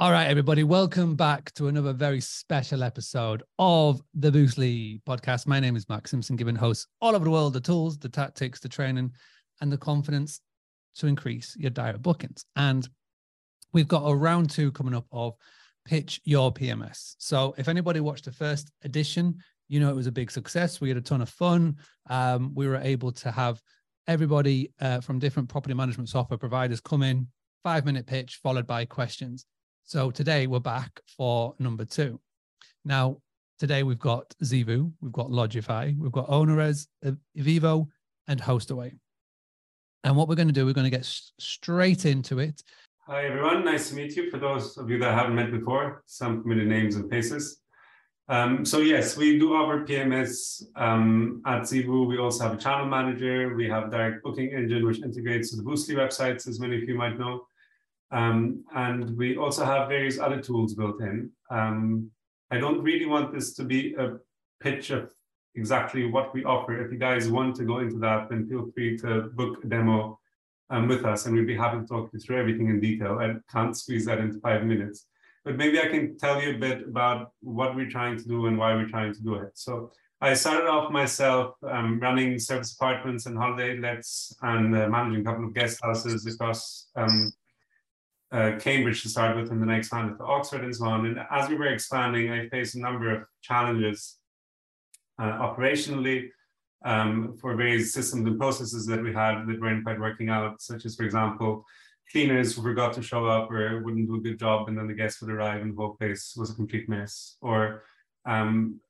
All right, everybody, welcome back to another very special episode of the Boostly podcast. My name is Mark Simpson, giving hosts all over the world the tools, the tactics, the training, and the confidence to increase your direct bookings. And we've got a round two coming up of Pitch Your PMS. So if anybody watched the first edition, you know it was a big success. We had a ton of fun. Um, we were able to have everybody uh, from different property management software providers come in, five minute pitch followed by questions. So today we're back for number two. Now, today we've got Zeevou, we've got Lodgify, we've got OwnerRez, Eviivo, and Hostaway. And what we're going to do, we're going to get straight into it. Hi, everyone. Nice to meet you. For those of you that haven't met before, some familiar names and faces. Um, so yes, we do offer PMS um, at Zeevou. We also have a channel manager. We have direct booking engine, which integrates to the Boostly websites, as many of you might know. Um, and we also have various other tools built in. Um, I don't really want this to be a pitch of exactly what we offer. If you guys want to go into that, then feel free to book a demo um, with us, and we'd be happy to talk you through everything in detail. I can't squeeze that into five minutes, but maybe I can tell you a bit about what we're trying to do and why we're trying to do it. So I started off myself um, running service apartments and holiday lets and uh, managing a couple of guest houses across um, uh, Cambridge to start with, and then I expanded to Oxford and so on. And as we were expanding, I faced a number of challenges uh, operationally um, for various systems and processes that we had that weren't quite working out, such as, for example, cleaners who forgot to show up or wouldn't do a good job, and then the guests would arrive and the whole place was a complete mess. Or, um,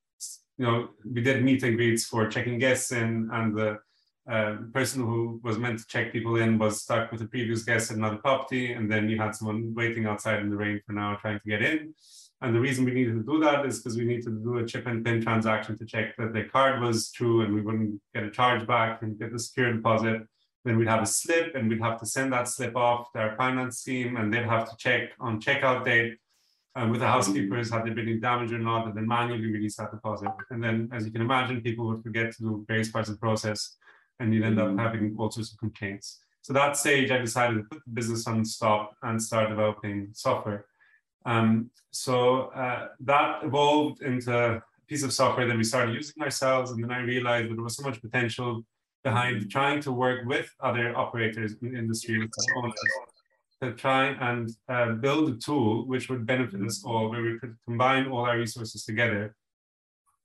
you know, we did meet and greets for checking guests in, and the uh, person who was meant to check people in was stuck with a previous guest at another property, and then you had someone waiting outside in the rain for an hour trying to get in. And the reason we needed to do that is because we needed to do a chip and pin transaction to check that the card was true and we wouldn't get a charge back and get the secure deposit. Then we'd have a slip and we'd have to send that slip off to our finance team and they'd have to check on checkout date um, with the housekeepers had there been any damage or not, and then manually release that deposit. And then, as you can imagine, people would forget to do various parts of the process and you'd end up mm-hmm. having all sorts of complaints. So that stage, I decided to put the business on stop and start developing software. Um, so uh, that evolved into a piece of software that we started using ourselves, and then I realized that there was so much potential behind mm-hmm. trying to work with other operators in the industry to try and uh, build a tool which would benefit us all, where we could combine all our resources together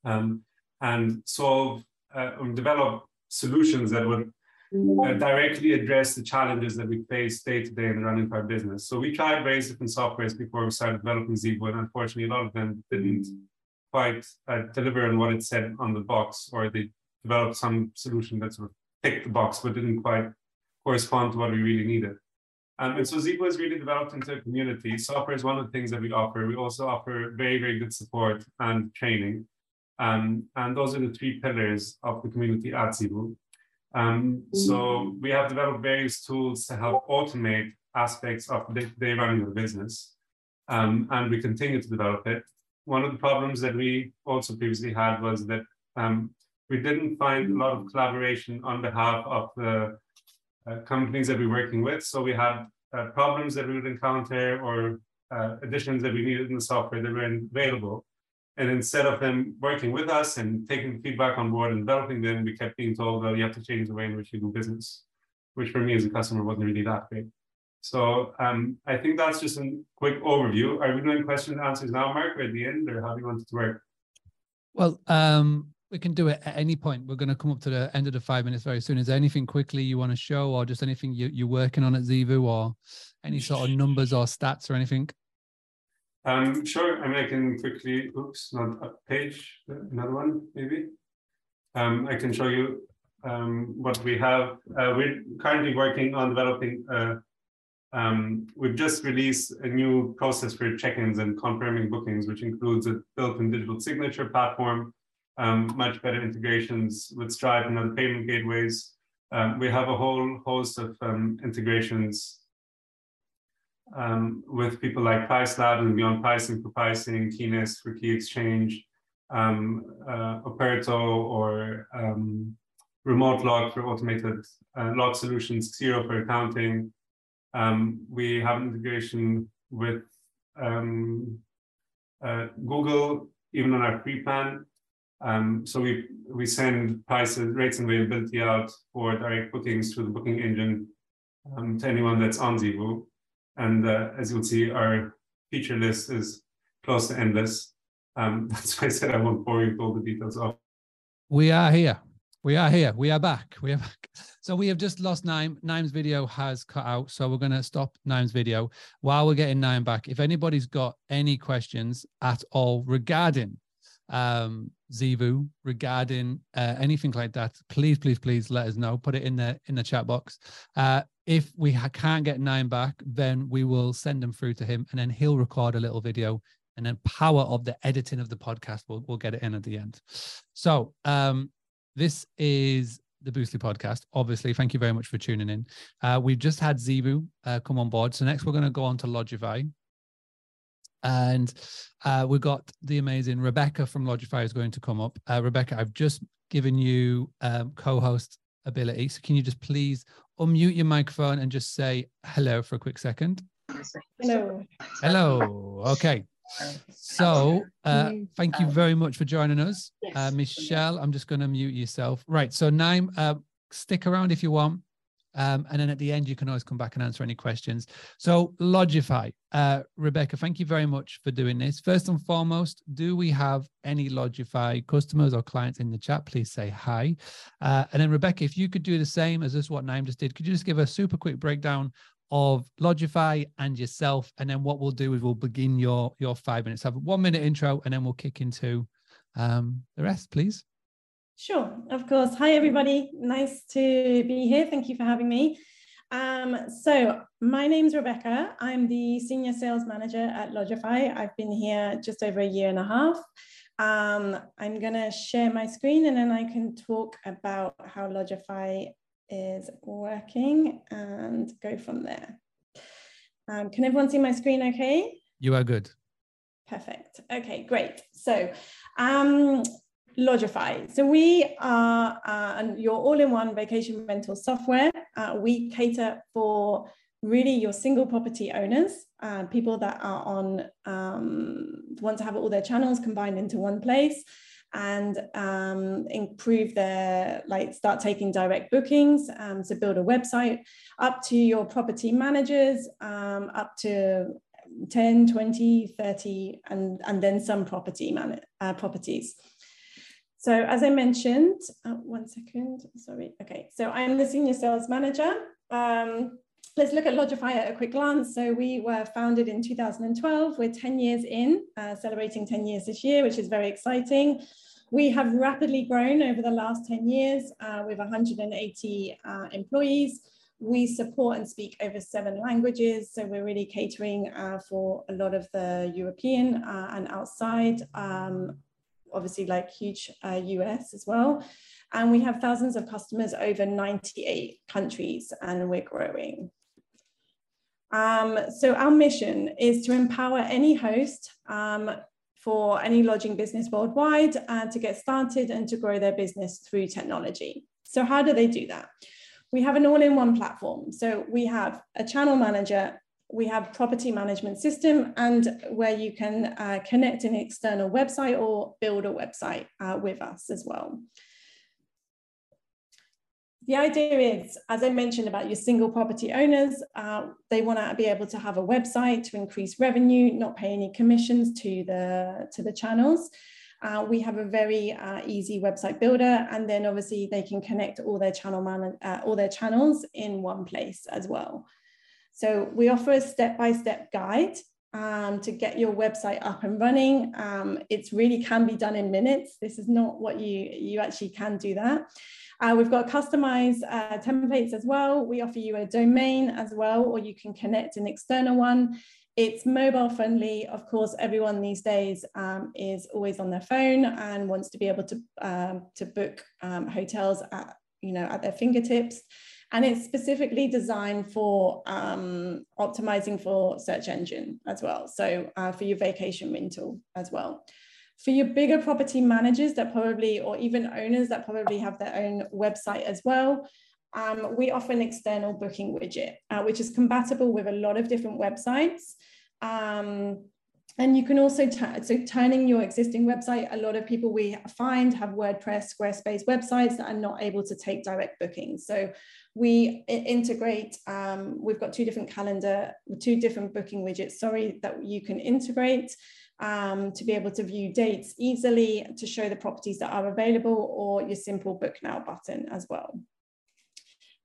um, and solve uh, and develop solutions that would uh, directly address the challenges that we face day to day in running our business. So we tried various different softwares before we started developing Zeevou, and unfortunately, a lot of them didn't quite uh, deliver on what it said on the box, or they developed some solution that sort of ticked the box but didn't quite correspond to what we really needed. Um, and so Zeevou is really developed into a community. Software is one of the things that we offer. We also offer very, very good support and training. Um, and those are the three pillars of the community at Zeevou. Um, so mm-hmm. we have developed various tools to help automate aspects of the day running of the business. Um, and we continue to develop it. One of the problems that we also previously had was that um, we didn't find a lot of collaboration on behalf of the uh, companies that we're working with. So we had uh, problems that we would encounter or uh, additions that we needed in the software that weren't available. And instead of them working with us and taking feedback on board and developing them, we kept being told, well, you have to change the way in which you do business, which for me as a customer wasn't really that great. So um, I think that's just a quick overview. Are we doing question and answers now, Mark, or at the end, or how do you want it to work? Well, um, we can do it at any point. We're going to come up to the end of the five minutes very soon. Is there anything quickly you want to show, or just anything you, you're working on at Zeevou, or any sort of numbers or stats or anything? Um, sure, I mean, I can quickly, oops, not a page, another one, maybe. Um, I can show you um, what we have. Uh, we're currently working on developing, uh, um, we've just released a new process for check-ins and confirming bookings, which includes a built-in digital signature platform, um, much better integrations with Stripe and other payment gateways. Um, we have a whole host of integrations um, with people like PriceLab and Beyond Pricing for pricing, Keynest for key exchange, um, uh, or um, RemoteLock for automated uh, lock solutions, Xero for accounting. Um, we have integration with um, uh, Google, even on our free plan. Um, so we we send prices, rates, and availability out for direct bookings through the booking engine to anyone that's on Zeevou. And uh, as you'll see, our feature list is close to endless. Um, that's why I said I won't bore you with all the details of. We are here. We are here. We are back. We are back. So we have just lost Naim. Naim's video has cut out. So we're going to stop Naim's video while we're getting Naim back. If anybody's got any questions at all regarding um, Zeevou, regarding uh, anything like that, please, please, please let us know. Put it in the in the chat box. Uh, if we ha- can't get Naim back, then we will send them through to him, and then he'll record a little video and then power of the editing of the podcast we'll, we'll get it in at the end so um this is the Boostly podcast. Obviously, thank you very much for tuning in. Uh, we've just had Zeevou uh, come on board. So next we're going to go on to Lodgify. And uh, we've got the amazing Rebecca from Lodgify is going to come up. Uh, Rebecca, I've just given you um, co-host ability. So can you just please unmute your microphone and just say hello for a quick second? Hello. Hello. Okay. So, uh, thank you very much for joining us. Uh, Michelle, I'm just going to mute yourself. Right. So, Naim, uh, stick around if you want. Um, and then at the end, you can always come back and answer any questions. So, Lodgify, uh, Rebecca, thank you very much for doing this. First and foremost, do we have any Lodgify customers or clients in the chat? Please say hi. Uh, and then, Rebecca, if you could do the same as this, what Naim just did, could you just give a super quick breakdown of Lodgify and yourself. And then what we'll do is we'll begin your your five minutes. Have a one minute intro and then we'll kick into um, the rest, please. Sure, of course. Hi, everybody. Nice to be here. Thank you for having me. Um, so my name's Rebecca. I'm the Senior Sales Manager at Lodgify. I've been here just over a year and a half. Um, I'm going to share my screen and then I can talk about how Lodgify is working and go from there. Um, can everyone see my screen okay? You are good. Perfect. Okay, great. So, um, Lodgify. So we are uh, your all-in-one vacation rental software. Uh, we cater for really your single property owners, uh, people that are on um, want to have all their channels combined into one place and um, improve their like start taking direct bookings um, to build a website up to your property managers um, up to 10 20 30 and and then some property man uh, properties so as i mentioned uh, one second sorry okay so i'm the senior sales manager um, let's look at Lodgify at a quick glance. So we were founded in 2012. We're 10 years in, uh, celebrating 10 years this year, which is very exciting. We have rapidly grown over the last 10 years uh, with 180 uh, employees. We support and speak over seven languages. So we're really catering uh, for a lot of the European uh, and outside, um, obviously like huge US uh, as well. And we have thousands of customers over 98 countries and we're growing. Um, so our mission is to empower any host um, for any lodging business worldwide uh, to get started and to grow their business through technology. So how do they do that? We have an all-in-one platform. So we have a channel manager, we have property management system and where you can uh, connect an external website or build a website uh, with us as well the idea is, as I mentioned about your single property owners, uh, they want to be able to have a website to increase revenue, not pay any commissions to the, to the channels. Uh, we have a very uh, easy website builder, and then obviously they can connect all their channel man uh, all their channels in one place as well. So we offer a step-by-step guide um, to get your website up and running. Um, it really can be done in minutes. This is not what you you actually can do that. Uh, we've got customized uh, templates as well. We offer you a domain as well, or you can connect an external one. It's mobile friendly. Of course, everyone these days um, is always on their phone and wants to be able to, um, to book um, hotels at, you know, at their fingertips. And it's specifically designed for um, optimizing for search engine as well. So uh, for your vacation rental as well. For your bigger property managers that probably, or even owners that probably have their own website as well, um, we offer an external booking widget, uh, which is compatible with a lot of different websites. Um, and you can also, so turning your existing website, a lot of people we find have WordPress, Squarespace websites that are not able to take direct bookings. So we integrate, um, we've got two different calendar, two different booking widgets, sorry, that you can integrate um, to be able to view dates easily, to show the properties that are available or your simple book now button as well.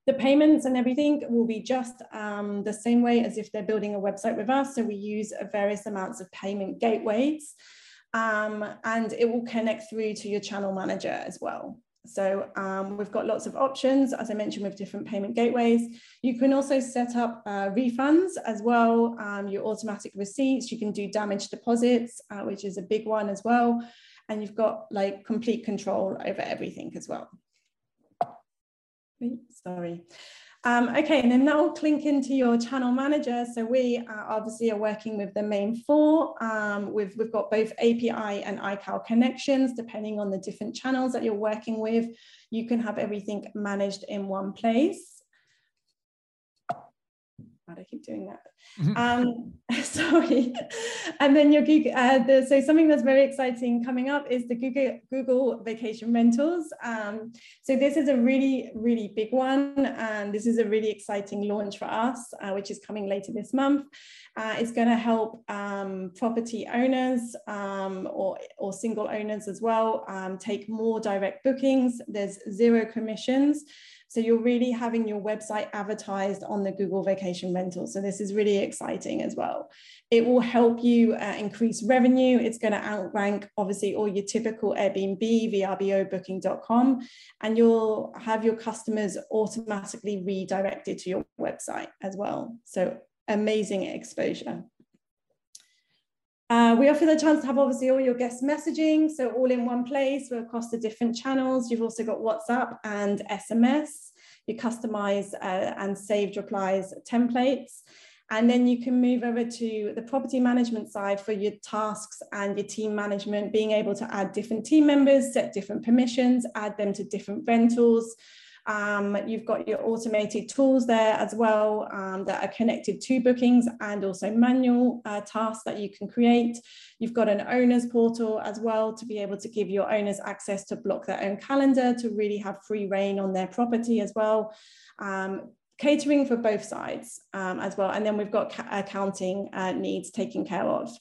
The payments and everything will be just um, the same way as if they're building a website with us. So we use various amounts of payment gateways um, and it will connect through to your channel manager as well. So um, we've got lots of options, as I mentioned, with different payment gateways. You can also set up uh, refunds as well, um, your automatic receipts. You can do damage deposits, uh, which is a big one as well. And you've got like complete control over everything as well sorry. Um, okay, and then that will link into your channel manager. So we uh, obviously are working with the main four. Um, we've, we've got both API and iCal connections, depending on the different channels that you're working with. You can have everything managed in one place. I keep doing that. Mm-hmm. Um, sorry. and then your Google, uh, the, so something that's very exciting coming up is the Google, Google Vacation Rentals. Um, so this is a really, really big one. And this is a really exciting launch for us, uh, which is coming later this month. Uh, it's going to help um, property owners um, or, or single owners as well um, take more direct bookings. There's zero commissions. So you're really having your website advertised on the Google Vacation Rental. So this is really exciting as well. It will help you uh, increase revenue. It's going to outrank obviously all your typical Airbnb, VRBO, Booking.com, and you'll have your customers automatically redirected to your website as well. So amazing exposure. Uh, we offer the chance to have obviously all your guest messaging, so all in one place, we're across the different channels. You've also got WhatsApp and SMS. You customize uh, and saved replies templates. And then you can move over to the property management side for your tasks and your team management, being able to add different team members, set different permissions, add them to different rentals, um, you've got your automated tools there as well um, that are connected to bookings and also manual uh, tasks that you can create. You've got an owner's portal as well to be able to give your owners access to block their own calendar to really have free reign on their property as well. Um, catering for both sides um, as well. And then we've got accounting uh, needs taken care of.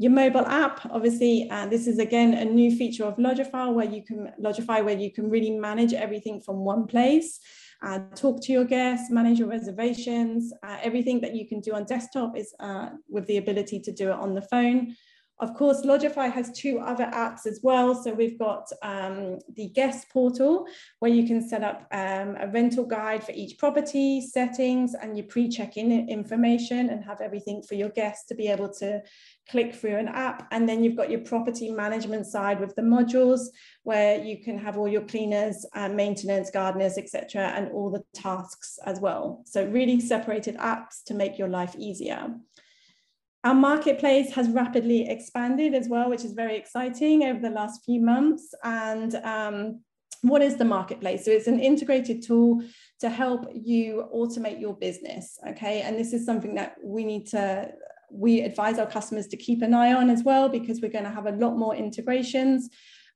Your mobile app, obviously, uh, this is again a new feature of Lodgify where you can Lodgify where you can really manage everything from one place. Uh, talk to your guests, manage your reservations. Uh, everything that you can do on desktop is uh, with the ability to do it on the phone. Of course, Lodgify has two other apps as well. So we've got um, the guest portal where you can set up um, a rental guide for each property, settings, and your pre-check-in information and have everything for your guests to be able to click through an app. And then you've got your property management side with the modules where you can have all your cleaners, uh, maintenance, gardeners, etc., and all the tasks as well. So really separated apps to make your life easier. Our marketplace has rapidly expanded as well, which is very exciting over the last few months. And um, what is the marketplace? So it's an integrated tool to help you automate your business. Okay. And this is something that we need to, we advise our customers to keep an eye on as well, because we're going to have a lot more integrations.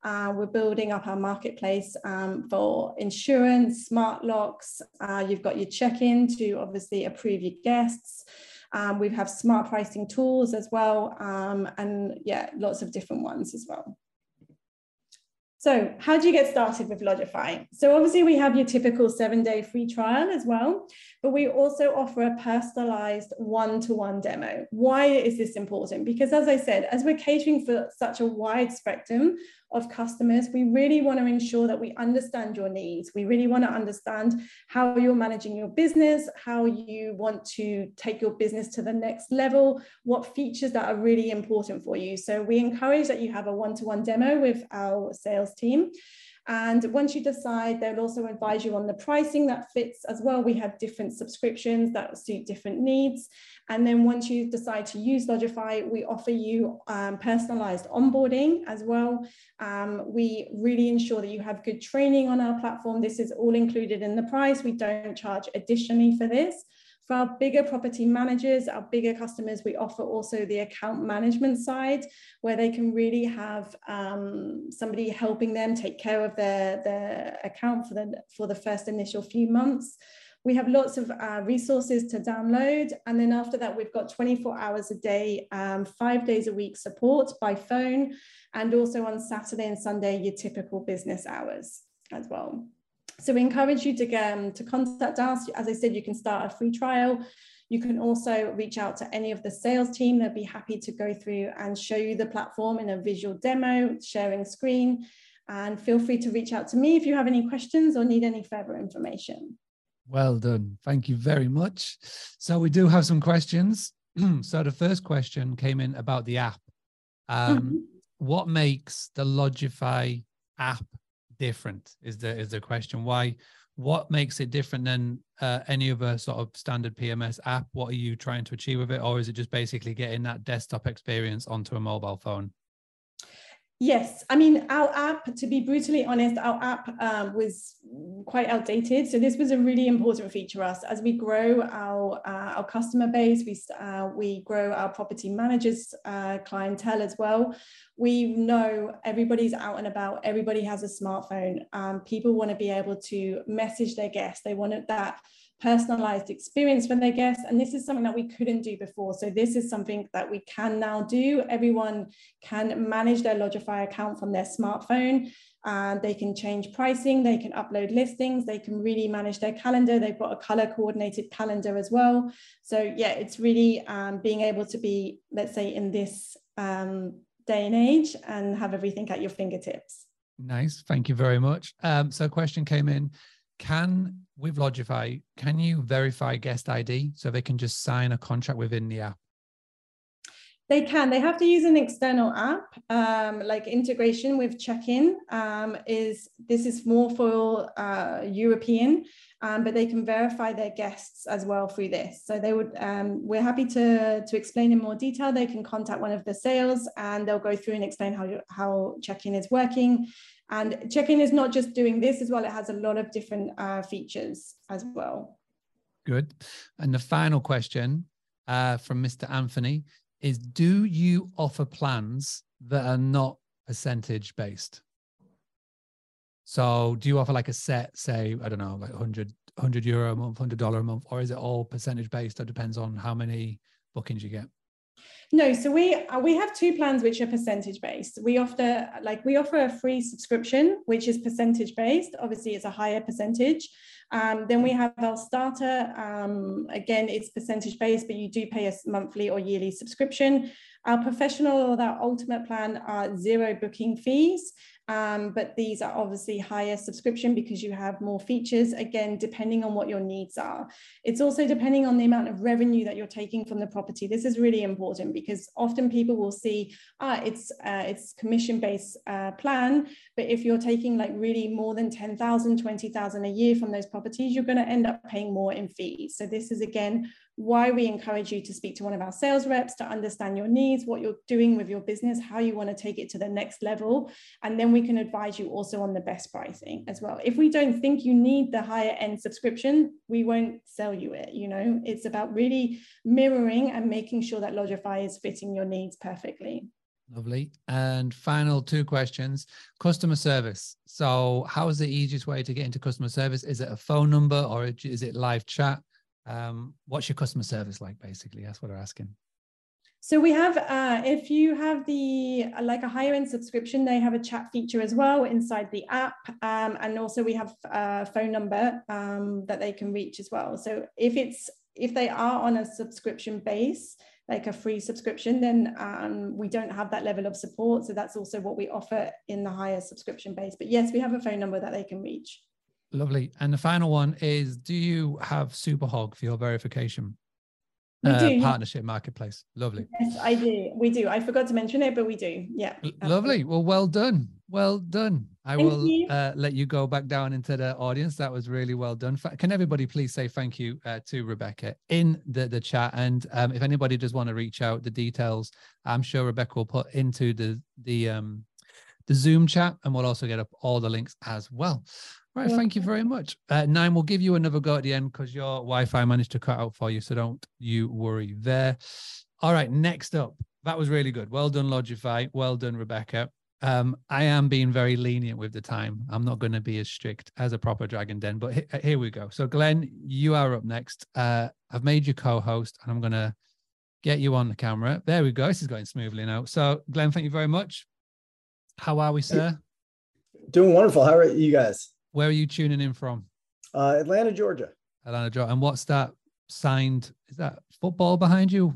Uh, we're building up our marketplace um, for insurance, smart locks. Uh, you've got your check in to obviously approve your guests. Um, we have smart pricing tools as well, um, and yeah, lots of different ones as well. So how do you get started with Lodgify? So obviously we have your typical seven day free trial as well, but we also offer a personalized one-to-one demo. Why is this important? Because as I said, as we're catering for such a wide spectrum of customers, we really want to ensure that we understand your needs. We really want to understand how you're managing your business, how you want to take your business to the next level, what features that are really important for you. So we encourage that you have a one-to-one demo with our sales team. And once you decide, they'll also advise you on the pricing that fits as well. We have different subscriptions that suit different needs. And then once you decide to use Lodgify, we offer you um, personalized onboarding as well. Um, we really ensure that you have good training on our platform. This is all included in the price. We don't charge additionally for this For our bigger property managers, our bigger customers, we offer also the account management side where they can really have um, somebody helping them take care of their, their account for the, for the first initial few months. We have lots of uh, resources to download. And then after that, we've got 24 hours a day, um, five days a week support by phone, and also on Saturday and Sunday, your typical business hours as well. So we encourage you to, um, to contact us. As I said, you can start a free trial. You can also reach out to any of the sales team. They'll be happy to go through and show you the platform in a visual demo, sharing screen. And feel free to reach out to me if you have any questions or need any further information. Well done. Thank you very much. So we do have some questions. so the first question came in about the app. Um, mm-hmm. What makes the Lodgify app different is the is the question. Why what makes it different than uh, any other sort of standard pms app? What are you trying to achieve with it? Or is it just basically getting that desktop experience onto a mobile phone Yes, I mean our app. To be brutally honest, our app um, was quite outdated. So this was a really important feature for us as we grow our uh, our customer base. We uh, we grow our property managers uh, clientele as well. We know everybody's out and about. Everybody has a smartphone. Um, people want to be able to message their guests. They want that personalized experience for their guests. And this is something that we couldn't do before. So this is something that we can now do. Everyone can manage their Lodgify account from their smartphone and they can change pricing, they can upload listings, they can really manage their calendar. They've got a color coordinated calendar as well. So yeah, it's really um, being able to be, let's say in this um, day and age and have everything at your fingertips. Nice. Thank you very much. Um, so a question came in can with Lodgify, can you verify guest ID so they can just sign a contract within the app? They can. They have to use an external app, um, like integration with check-in. Um, is this is more for uh, European, um, but they can verify their guests as well through this. So they would. Um, we're happy to to explain in more detail. They can contact one of the sales, and they'll go through and explain how how check-in is working. And check-in is not just doing this as well, it has a lot of different uh, features as well. Good. And the final question uh, from Mr. Anthony is Do you offer plans that are not percentage based? So do you offer like a set, say, I don't know, like 100, 100 euro a month, $100 a month, or is it all percentage based That depends on how many bookings you get? No, so we uh, we have two plans which are percentage based. We offer like we offer a free subscription which is percentage based. Obviously, it's a higher percentage. Um, then we have our starter. Um, again, it's percentage based, but you do pay a monthly or yearly subscription. Our professional or our ultimate plan are zero booking fees. Um, but these are obviously higher subscription because you have more features, again, depending on what your needs are. It's also depending on the amount of revenue that you're taking from the property. This is really important because often people will see, ah, it's, uh, it's commission-based uh, plan, but if you're taking like really more than 10,000, 20,000 a year from those properties, you're gonna end up paying more in fees. So this is again, why we encourage you to speak to one of our sales reps to understand your needs, what you're doing with your business, how you want to take it to the next level. And then we can advise you also on the best pricing as well. If we don't think you need the higher end subscription, we won't sell you it. You know, it's about really mirroring and making sure that Lodgify is fitting your needs perfectly. Lovely. And final two questions customer service. So, how is the easiest way to get into customer service? Is it a phone number or is it live chat? Um, what's your customer service like? Basically, that's what they're asking. So we have, uh, if you have the like a higher end subscription, they have a chat feature as well inside the app, um, and also we have a phone number um, that they can reach as well. So if it's if they are on a subscription base, like a free subscription, then um, we don't have that level of support. So that's also what we offer in the higher subscription base. But yes, we have a phone number that they can reach. Lovely. And the final one is Do you have Superhog for your verification? Uh. Partnership marketplace. Lovely. Yes, I do. We do. I forgot to mention it, but we do. Yeah. Lovely. Well, well done. Well done. I thank will uh, let you go back down into the audience. That was really well done. Can everybody please say thank you uh, to Rebecca in the, the chat? And um, if anybody does want to reach out, the details, I'm sure Rebecca will put into the the um, the Zoom chat, and we'll also get up all the links as well. Right, thank you very much. Uh, Naim, we'll give you another go at the end because your Wi-Fi managed to cut out for you, so don't you worry there. All right, next up, that was really good. Well done, Lodgify. Well done, Rebecca. Um, I am being very lenient with the time. I'm not going to be as strict as a proper Dragon Den, but he- here we go. So, Glenn, you are up next. Uh, I've made you co-host, and I'm going to get you on the camera. There we go. This is going smoothly now. So, Glenn, thank you very much. How are we, sir? Doing wonderful. How are you guys? Where are you tuning in from? Uh, Atlanta, Georgia. Atlanta, Georgia. And what's that signed? Is that football behind you?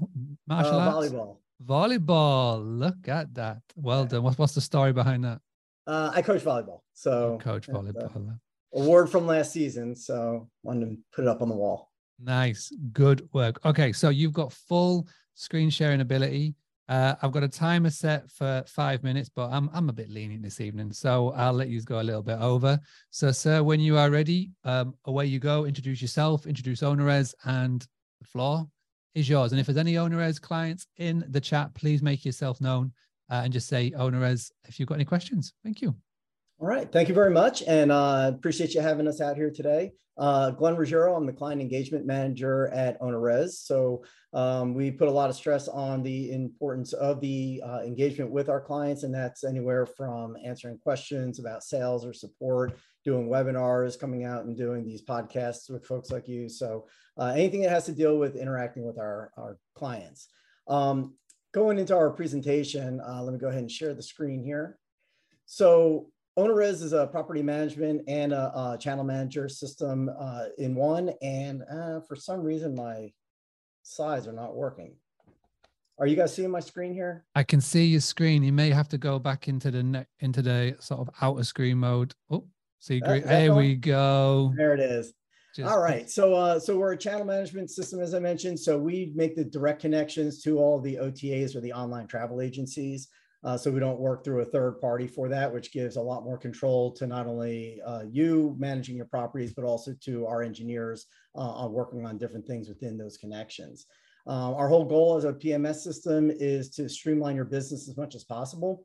Martial uh, arts? Volleyball. Volleyball. Look at that. Well done. What's what's the story behind that? Uh, I coach volleyball. So You coach uh, volleyball. award from last season. So wanted to put it up on the wall. Nice. Good work. Okay, so you've got full screen sharing ability. Uh, I've got a timer set for five minutes, but I'm I'm a bit lenient this evening, so I'll let you go a little bit over. So, sir, when you are ready, um, away you go. Introduce yourself, introduce OwnerRez, and the floor is yours. And if there's any OwnerRez clients in the chat, please make yourself known uh, and just say OwnerRez if you've got any questions. Thank you. All right. Thank you very much. And uh, appreciate you having us out here today. Uh, Glenn Ruggiero, I'm the client engagement manager at OwnerRez. So um, we put a lot of stress on the importance of the uh, engagement with our clients, and that's anywhere from answering questions about sales or support, doing webinars, coming out and doing these podcasts with folks like you. So uh, anything that has to deal with interacting with our, our clients. Um, going into our presentation, uh, let me go ahead and share the screen here. So OwnerRez is a property management and a, a channel manager system uh, in one. And uh, for some reason, my slides are not working. Are you guys seeing my screen here? I can see your screen. You may have to go back into the ne- into the sort of outer screen mode. Oh, see, great. There we go. There it is. Just- All right. So, uh, so we're a channel management system, as I mentioned. So we make the direct connections to all the OTAs or the online travel agencies. Uh, so we don't work through a third party for that, which gives a lot more control to not only uh, you managing your properties, but also to our engineers uh, on working on different things within those connections. Um, our whole goal as a PMS system is to streamline your business as much as possible.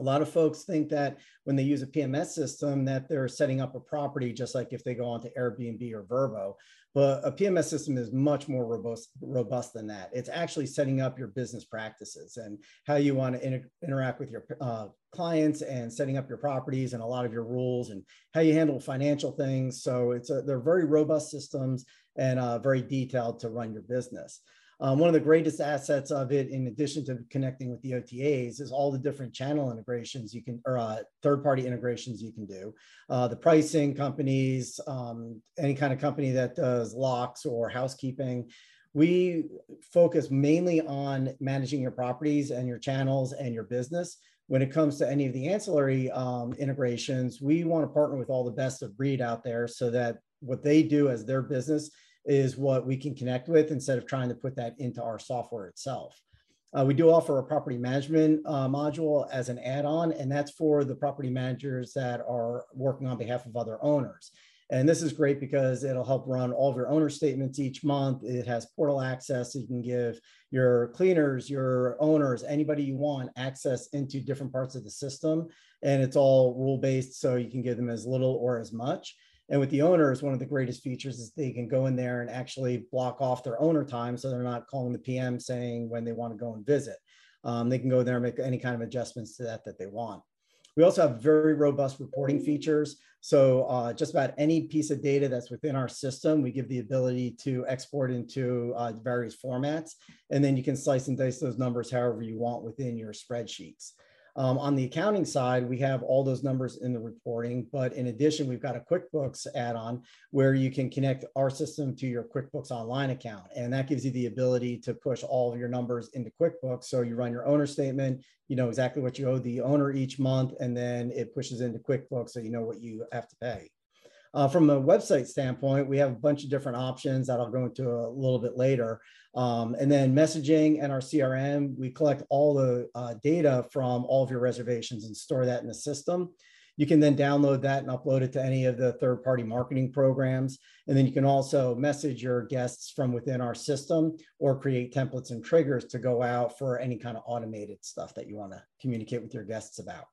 A lot of folks think that when they use a PMS system that they're setting up a property just like if they go onto Airbnb or Vrbo. But a PMS system is much more robust, robust than that. It's actually setting up your business practices and how you want to inter- interact with your uh, clients and setting up your properties and a lot of your rules and how you handle financial things. So it's a, they're very robust systems and uh, very detailed to run your business. Um, one of the greatest assets of it, in addition to connecting with the OTAs, is all the different channel integrations you can, or uh, third-party integrations you can do. Uh, the pricing companies, um, any kind of company that does locks or housekeeping. We focus mainly on managing your properties and your channels and your business. When it comes to any of the ancillary um, integrations, we want to partner with all the best of breed out there so that what they do as their business is what we can connect with instead of trying to put that into our software itself. Uh, we do offer a property management uh, module as an add-on, and that's for the property managers that are working on behalf of other owners. And this is great because it'll help run all of your owner statements each month. It has portal access. So you can give your cleaners, your owners, anybody you want access into different parts of the system. And it's all rule-based, so you can give them as little or as much. And with the owners, one of the greatest features is they can go in there and actually block off their owner time so they're not calling the PM saying when they want to go and visit. Um, they can go there and make any kind of adjustments to that that they want. We also have very robust reporting features. So uh, just about any piece of data that's within our system, we give the ability to export into uh, various formats. And then you can slice and dice those numbers however you want within your spreadsheets. Um, on the accounting side, we have all those numbers in the reporting, but in addition, we've got a QuickBooks add-on where you can connect our system to your QuickBooks Online account. And that gives you the ability to push all of your numbers into QuickBooks. So you run your owner statement, you know exactly what you owe the owner each month, and then it pushes into QuickBooks so you know what you have to pay. Uh, from a website standpoint, we have a bunch of different options that I'll go into a little bit later. Um, and then messaging and our CRM, we collect all the uh, data from all of your reservations and store that in the system. You can then download that and upload it to any of the third party marketing programs. And then you can also message your guests from within our system or create templates and triggers to go out for any kind of automated stuff that you want to communicate with your guests about.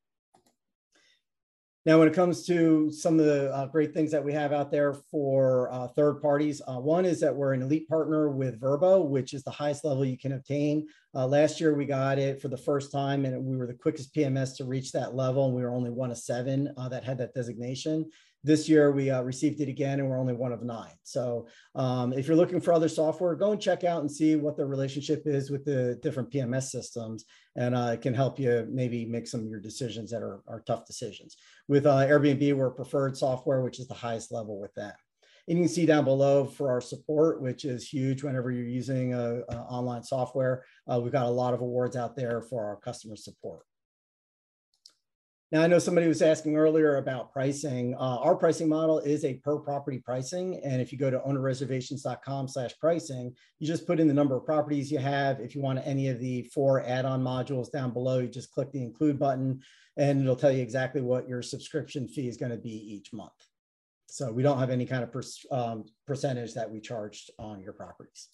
Now, when it comes to some of the uh, great things that we have out there for uh, third parties, uh, one is that we're an elite partner with Vrbo, which is the highest level you can obtain. Uh, last year, we got it for the first time, and we were the quickest PMS to reach that level, and we were only one of seven uh, that had that designation. This year, we uh, received it again, and we're only one of nine. So, um, if you're looking for other software, go and check out and see what the relationship is with the different PMS systems, and uh, it can help you maybe make some of your decisions that are, are tough decisions. With uh, Airbnb, we're preferred software, which is the highest level with them. And you can see down below for our support, which is huge whenever you're using a, a online software. Uh, we've got a lot of awards out there for our customer support. Now, I know somebody was asking earlier about pricing. Uh, our pricing model is a per property pricing. And if you go to ownerreservations.com slash pricing, you just put in the number of properties you have. If you want any of the four add-on modules down below, you just click the include button and it'll tell you exactly what your subscription fee is gonna be each month. So we don't have any kind of per, um, percentage that we charged on your properties.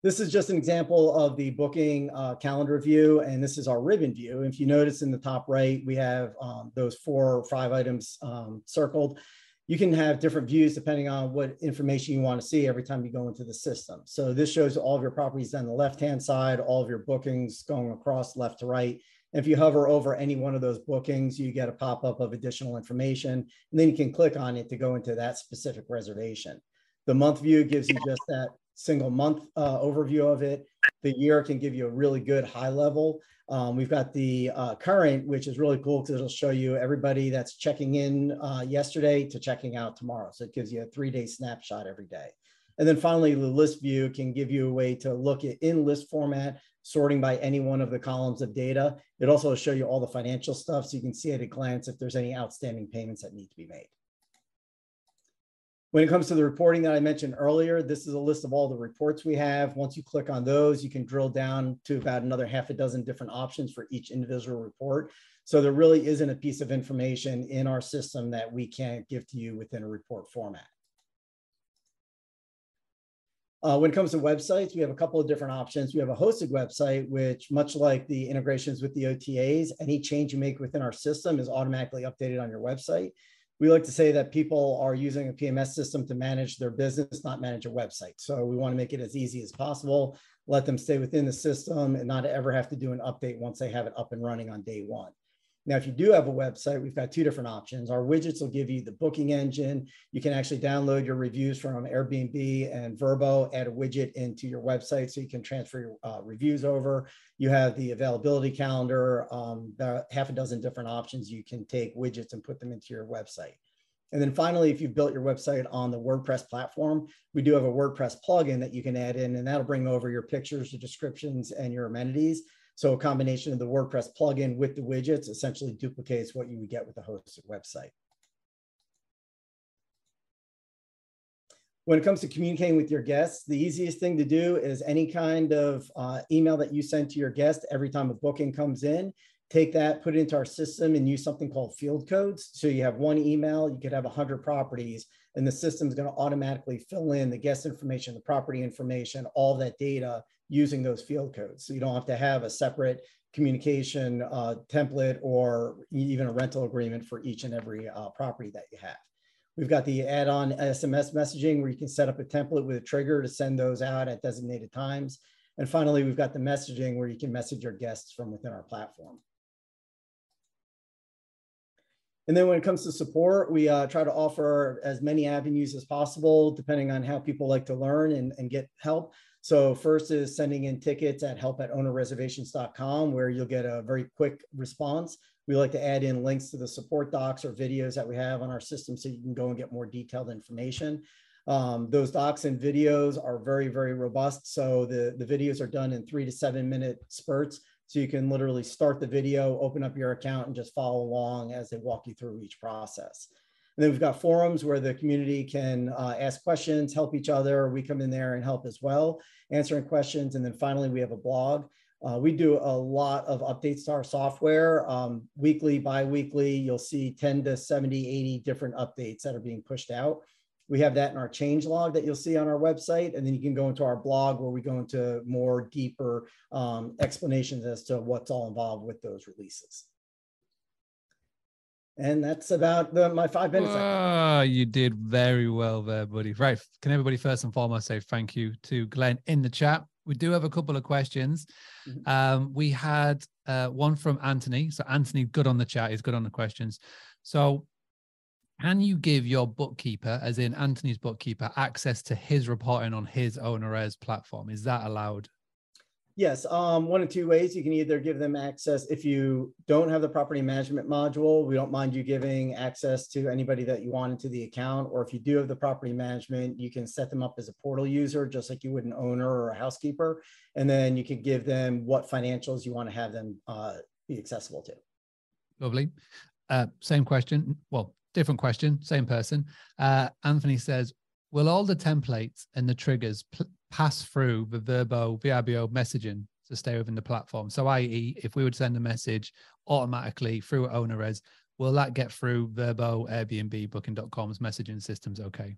This is just an example of the booking uh, calendar view, and this is our ribbon view. If you notice in the top right, we have um, those four or five items um, circled. You can have different views depending on what information you want to see every time you go into the system. So this shows all of your properties on the left-hand side, all of your bookings going across left to right. If you hover over any one of those bookings, you get a pop-up of additional information, and then you can click on it to go into that specific reservation. The month view gives you just that single month uh, overview of it. The year can give you a really good high level. Um, we've got the uh, current, which is really cool because it'll show you everybody that's checking in uh, yesterday to checking out tomorrow. So it gives you a three day snapshot every day. And then finally, the list view can give you a way to look at in list format, sorting by any one of the columns of data. It also will show you all the financial stuff so you can see at a glance if there's any outstanding payments that need to be made. When it comes to the reporting that I mentioned earlier, this is a list of all the reports we have. Once you click on those, you can drill down to about another half a dozen different options for each individual report. So there really isn't a piece of information in our system that we can't give to you within a report format. Uh, when it comes to websites, we have a couple of different options. We have a hosted website, which much like the integrations with the OTAs, any change you make within our system is automatically updated on your website we like to say that people are using a PMS system to manage their business, not manage a website. So we want to make it as easy as possible, let them stay within the system and not ever have to do an update once they have it up and running on day one. Now, if you do have a website, we've got two different options. Our widgets will give you the booking engine. You can actually download your reviews from Airbnb and Vrbo, add a widget into your website so you can transfer your uh, reviews over. You have the availability calendar, um, half a dozen different options. You can take widgets and put them into your website. And then finally, if you've built your website on the WordPress platform, we do have a WordPress plugin that you can add in, and that'll bring over your pictures, your descriptions, and your amenities. So a combination of the WordPress plugin with the widgets essentially duplicates what you would get with a hosted website. When it comes to communicating with your guests, the easiest thing to do is any kind of uh, email that you send to your guest every time a booking comes in, take that, put it into our system and use something called field codes. So you have one email, you could have 100 properties, and the system is going to automatically fill in the guest information, the property information, all that data using those field codes. So you don't have to have a separate communication uh, template or even a rental agreement for each and every uh, property that you have. We've got the add-on SMS messaging where you can set up a template with a trigger to send those out at designated times. And finally, we've got the messaging where you can message your guests from within our platform. And then when it comes to support, we uh, try to offer as many avenues as possible, depending on how people like to learn and, and get help. So first is sending in tickets at help at ownerreservations.com where you'll get a very quick response. We like to add in links to the support docs or videos that we have on our system so you can go and get more detailed information. Um, those docs and videos are very, very robust. So the, the videos are done in three to seven minute spurts. So you can literally start the video, open up your account and just follow along as they walk you through each process. And then we've got forums where the community can uh, ask questions, help each other. We come in there and help as well, answering questions. And then finally, we have a blog. Uh, we do a lot of updates to our software um, weekly, bi-weekly. You'll see 10 to 70, 80 different updates that are being pushed out. We have that in our change log that you'll see on our website. And then you can go into our blog where we go into more deeper um, explanations as to what's all involved with those releases. And that's about the, my five minutes. Oh, you did very well there, buddy. Right. Can everybody first and foremost say thank you to Glenn in the chat? We do have a couple of questions. Mm-hmm. Um, we had uh, one from Anthony. So Anthony, good on the chat. He's good on the questions. So can you give your bookkeeper, as in Anthony's bookkeeper, access to his reporting on his own OwnerRez platform? Is that allowed? Yes, um, one of two ways. You can either give them access if you don't have the property management module. We don't mind you giving access to anybody that you want into the account. Or if you do have the property management, you can set them up as a portal user, just like you would an owner or a housekeeper. And then you can give them what financials you want to have them uh, be accessible to. Lovely. Uh, same question. Well, different question, same person. Uh, Anthony says, will all the templates and the triggers pass through the Vrbo, VRBO messaging to stay within the platform? So, i.e., if we would send a message automatically through OwnerRez, will that get through Vrbo, Airbnb, Booking.com's messaging systems okay?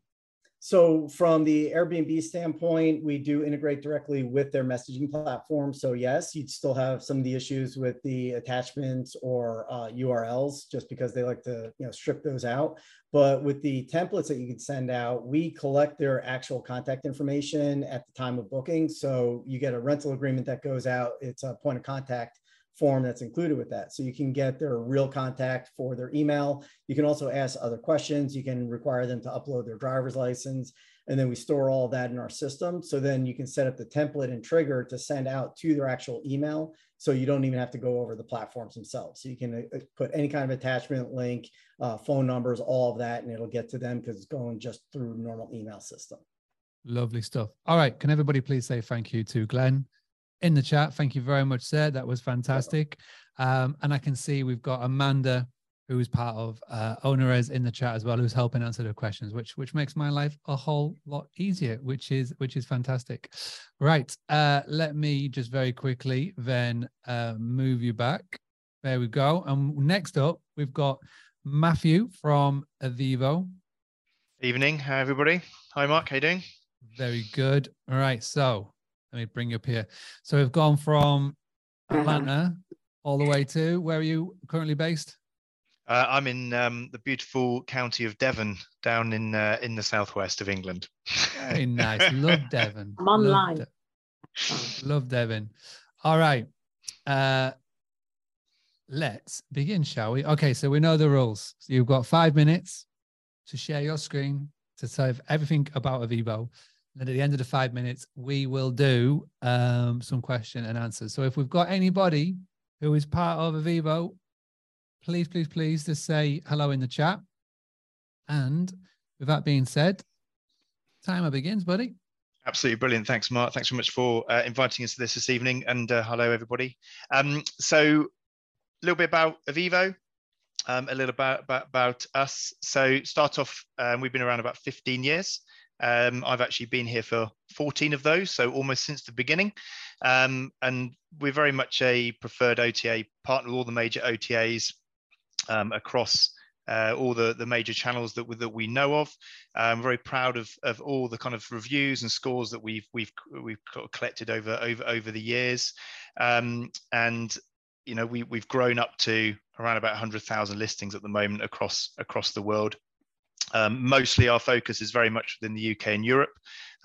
So from the Airbnb standpoint, we do integrate directly with their messaging platform. So yes, you'd still have some of the issues with the attachments or uh, URLs, just because they like to you know strip those out. But with the templates that you can send out, we collect their actual contact information at the time of booking. So you get a rental agreement that goes out. It's a point of contact form that's included with that. So you can get their real contact for their email. You can also ask other questions. You can require them to upload their driver's license. And then we store all that in our system. So then you can set up the template and trigger to send out to their actual email. So you don't even have to go over the platforms themselves. So you can uh, put any kind of attachment, link, uh, phone numbers, all of that, and it'll get to them because it's going just through normal email system. Lovely stuff. All right. Can everybody please say thank you to Glenn? In the chat. Thank you very much, sir. That was fantastic. Um, and I can see we've got Amanda, who is part of uh, OwnerRez in the chat as well, who's helping answer the questions, which which makes my life a whole lot easier, which is which is fantastic. Right. Uh, let me just very quickly then uh, move you back. There we go. And next up, we've got Matthew from Eviivo. Evening, Hi, everybody. Hi, Mark. How you doing? Very good. All right. So let me bring you up here. So we've gone from Atlanta all the way to where are you currently based? Uh, I'm in um, the beautiful county of Devon, down in uh, in the southwest of England. Very nice. Love Devon. I'm online. Love, De- Love Devon. All right. Uh, let's begin, shall we? Okay, so we know the rules. So you've got five minutes to share your screen to tell everything about Eviivo. And at the end of the five minutes, we will do um, some question and answers. So if we've got anybody who is part of Eviivo, please, please, please just say hello in the chat. And with that being said, timer begins, buddy. Absolutely brilliant. Thanks, Mark. Thanks very much for uh, inviting us to this this evening. And uh, hello, everybody. Um, so, a little bit about Eviivo, um, a little about, about, about us. So, start off, um, we've been around about 15 years. Um, I've actually been here for 14 of those, so almost since the beginning. Um, and we're very much a preferred OTA partner with all the major OTAs um, across uh, all the, the major channels that we, that we know of. I'm very proud of, of all the kind of reviews and scores that we've we've we've collected over over over the years, um, and you know we we've grown up to around about 100,000 listings at the moment across across the world. Um, mostly our focus is very much within the UK and Europe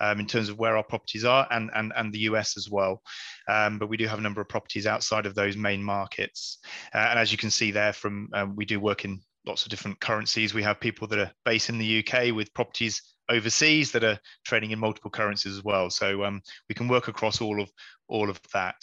um, in terms of where our properties are and, and, and the US as well. Um, but we do have a number of properties outside of those main markets. Uh, and as you can see there from, um, we do work in lots of different currencies. We have people that are based in the UK with properties overseas that are trading in multiple currencies as well. So um, we can work across all of, all of that.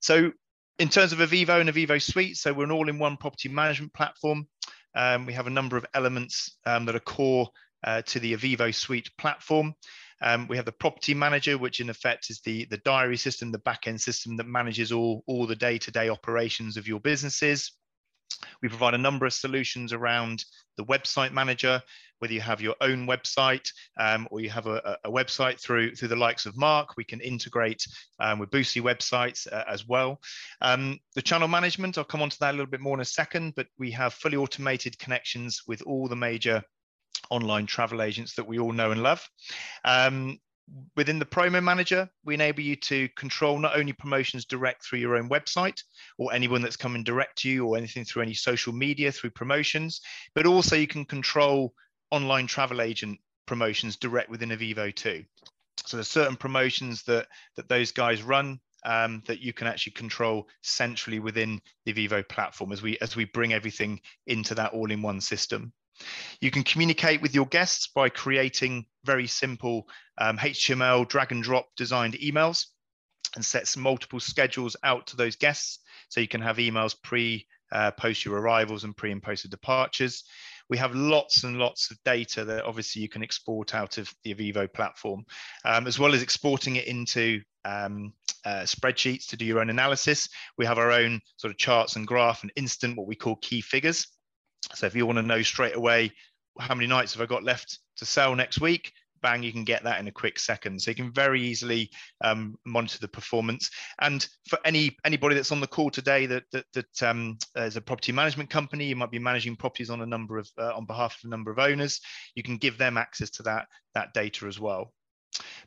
So in terms of Eviivo and Eviivo Suite, so we're an all-in-one property management platform. Um, we have a number of elements um, that are core uh, to the Eviivo Suite platform. Um, we have the property manager, which in effect is the, the diary system, the back-end system that manages all, all the day-to-day operations of your businesses. We provide a number of solutions around the website manager, whether you have your own website um, or you have a, a, website through through the likes of Mark. We can integrate um, with Boostly websites uh, as well. Um, the channel management, I'll come on to that a little bit more in a second, but we have fully automated connections with all the major online travel agents that we all know and love. Um, within the promo manager, we enable you to control not only promotions direct through your own website or anyone that's coming direct to you or anything through any social media through promotions, but also you can control online travel agent promotions direct within Eviivo too. So there's certain promotions that that those guys run um, that you can actually control centrally within the Eviivo platform as we as we bring everything into that all-in-one system. You can communicate with your guests by creating very simple um, HTML drag and drop designed emails and sets multiple schedules out to those guests. So you can have emails pre, uh, post your arrivals and pre and post your departures. We have lots and lots of data that obviously you can export out of the Eviivo platform, um, as well as exporting it into um, uh, spreadsheets to do your own analysis. We have our own sort of charts and graph and instant, what we call key figures. So if you want to know straight away how many nights have I got left to sell next week, bang, you can get that in a quick second. So you can very easily um, monitor the performance. And for any anybody that's on the call today that that, that um, is a property management company, you might be managing properties on a number of uh, on behalf of a number of owners. You can give them access to that that data as well.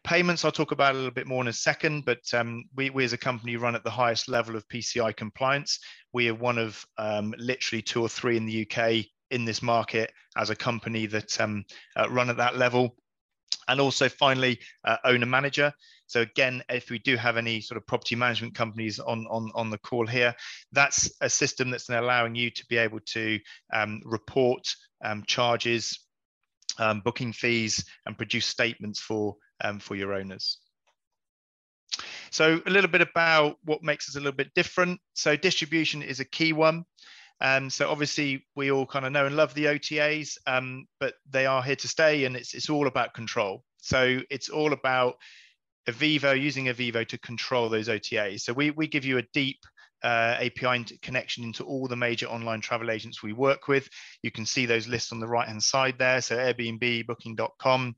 Payments, I'll talk about a little bit more in a second, but um, we, we as a company run at the highest level of PCI compliance. We are one of um, literally two or three in the UK in this market as a company that um, uh, run at that level. And also finally, uh, owner manager. So again, if we do have any sort of property management companies on, on, on the call here, that's a system that's allowing you to be able to um, report um, charges, um, booking fees, and produce statements for um, for your owners. So a little bit about what makes us a little bit different. So distribution is a key one. Um, so obviously we all kind of know and love the OTAs, um, but they are here to stay and it's, it's all about control. So it's all about Eviivo, using Eviivo to control those OTAs. So we, we give you a deep uh, API connection into all the major online travel agents we work with. You can see those lists on the right hand side there. So Airbnb, booking.com,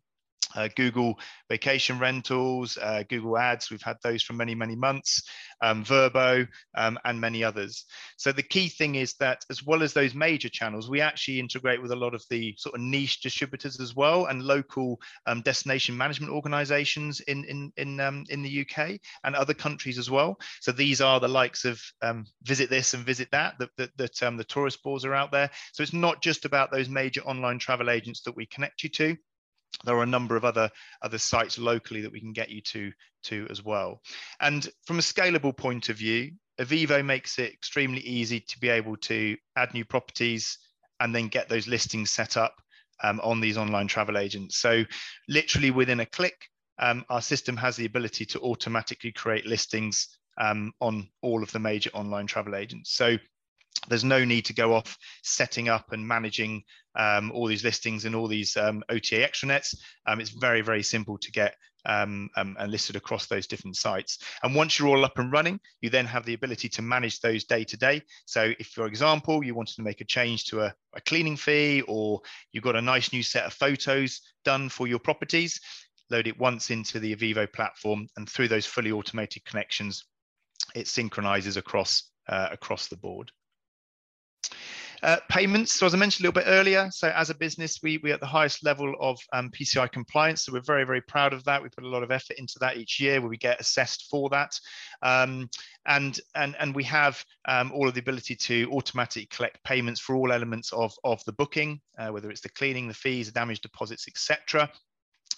uh, Google vacation rentals, uh, Google ads, we've had those for many, many months, um, Vrbo, um, and many others. So the key thing is that as well as those major channels, we actually integrate with a lot of the sort of niche distributors as well and local um, destination management organizations in, in, in, um, in the UK and other countries as well. So these are the likes of um, visit this and visit that, that, that, that um, the tourist boards are out there. So it's not just about those major online travel agents that we connect you to there are a number of other other sites locally that we can get you to to as well. And from a scalable point of view Eviivo makes it extremely easy to be able to add new properties and then get those listings set up um, on these online travel agents. So literally within a click um, our system has the ability to automatically create listings um, on all of the major online travel agents. So there's no need to go off setting up and managing um, all these listings and all these um, OTA extranets. Um, it's very, very simple to get um, um, and listed across those different sites. And once you're all up and running, you then have the ability to manage those day to day. So if, for example, you wanted to make a change to a, a cleaning fee or you've got a nice new set of photos done for your properties, load it once into the Eviivo platform and through those fully automated connections, it synchronizes across uh, across the board. Uh, payments, so as I mentioned a little bit earlier, so as a business, we, we're at the highest level of um, PCI compliance. So we're very, very proud of that. We put a lot of effort into that each year where we get assessed for that. Um, and, and, and we have um, all of the ability to automatically collect payments for all elements of, of the booking, uh, whether it's the cleaning, the fees, the damage deposits, etc.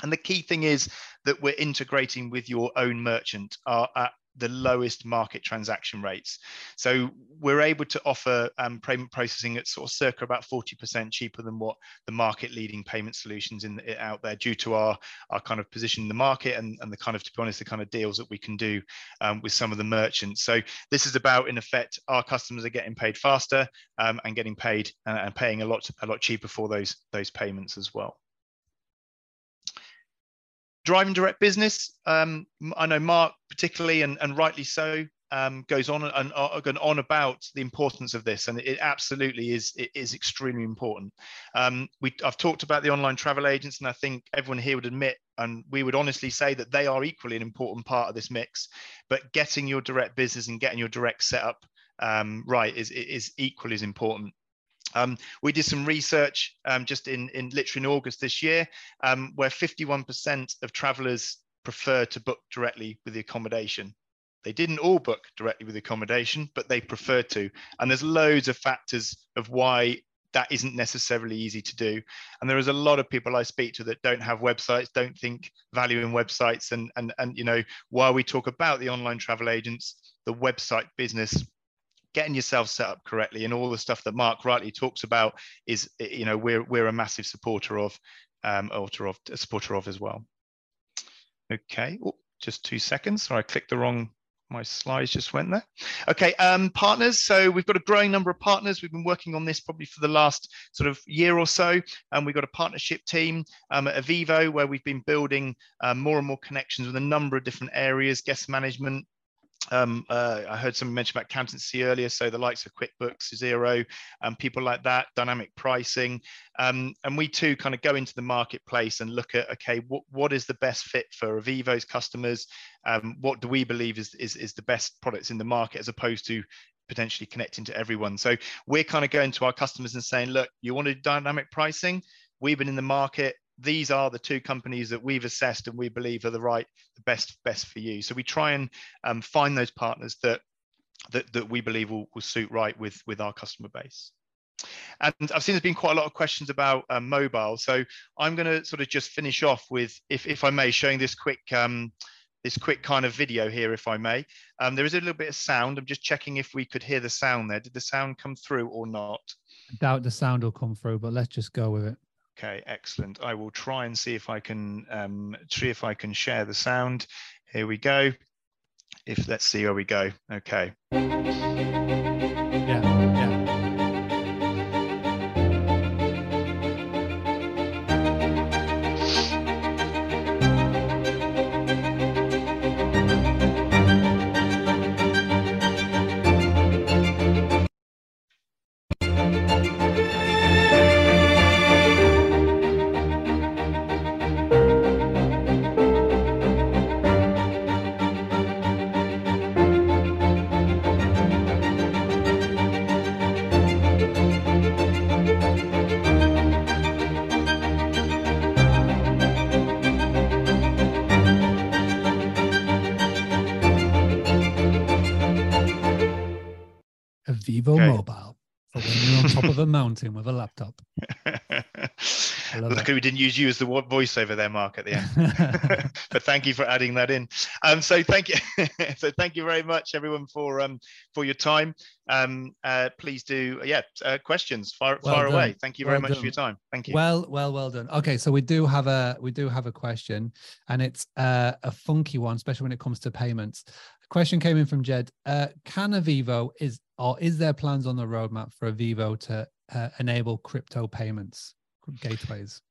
And the key thing is that we're integrating with your own merchant. Our, uh, the lowest market transaction rates. So we're able to offer um, payment processing at sort of circa about 40% cheaper than what the market leading payment solutions in the, out there due to our, our kind of position in the market and, and the kind of, to be honest, the kind of deals that we can do um, with some of the merchants. So this is about, in effect, our customers are getting paid faster um, and getting paid and, and paying a lot, a lot cheaper for those, those payments as well driving direct business. Um, i know mark particularly and, and rightly so um, goes on and, and, on about the importance of this and it absolutely is it is extremely important. Um, we i've talked about the online travel agents and i think everyone here would admit and we would honestly say that they are equally an important part of this mix but getting your direct business and getting your direct setup um, right is is equally as important um, we did some research um, just in, in literally in August this year, um, where 51% of travelers prefer to book directly with the accommodation. They didn't all book directly with accommodation, but they prefer to. And there's loads of factors of why that isn't necessarily easy to do. And there is a lot of people I speak to that don't have websites, don't think value in websites. And, and, and you know, while we talk about the online travel agents, the website business getting yourself set up correctly and all the stuff that Mark rightly talks about is, you know, we're, we're a massive supporter of, um, of, supporter of as well. Okay, just two seconds. Sorry, I clicked the wrong my slides just went there. Okay, um, partners. So we've got a growing number of partners. We've been working on this probably for the last sort of year or so. And we've got a partnership team um, at Eviivo where we've been building um, more and more connections with a number of different areas, guest management, um, uh, I heard someone mention about accountancy earlier, so the likes of QuickBooks, Xero, um, people like that, dynamic pricing. Um, and we too kind of go into the marketplace and look at, okay, what, is the best fit for Eviivo's customers? Um, what do we believe is, is, is the best products in the market as opposed to potentially connecting to everyone? So we're kind of going to our customers and saying, look, you want to dynamic pricing? We've been in the market these are the two companies that we've assessed and we believe are the right, the best, best for you. So we try and um, find those partners that, that, that we believe will, will suit right with, with our customer base. And I've seen there's been quite a lot of questions about um, mobile. So I'm going to sort of just finish off with, if, if I may, showing this quick um, this quick kind of video here, if I may. Um, there is a little bit of sound. I'm just checking if we could hear the sound there. Did the sound come through or not? I doubt the sound will come through, but let's just go with it. Okay, excellent. I will try and see if I can um, see if I can share the sound. Here we go. If let's see where we go. Okay. Yeah, yeah. Mountain with a laptop. Luckily, we didn't use you as the voiceover there, Mark, at the end. but thank you for adding that in. Um, so thank you, so thank you very much, everyone, for um, for your time. Um, uh, please do, yeah, uh, questions far well far away. Thank you very well much done. for your time. Thank you. Well, well, well done. Okay, so we do have a we do have a question, and it's uh, a funky one, especially when it comes to payments. A question came in from Jed. Uh, can Eviivo is or is there plans on the roadmap for Eviivo to uh, enable crypto payments gateways?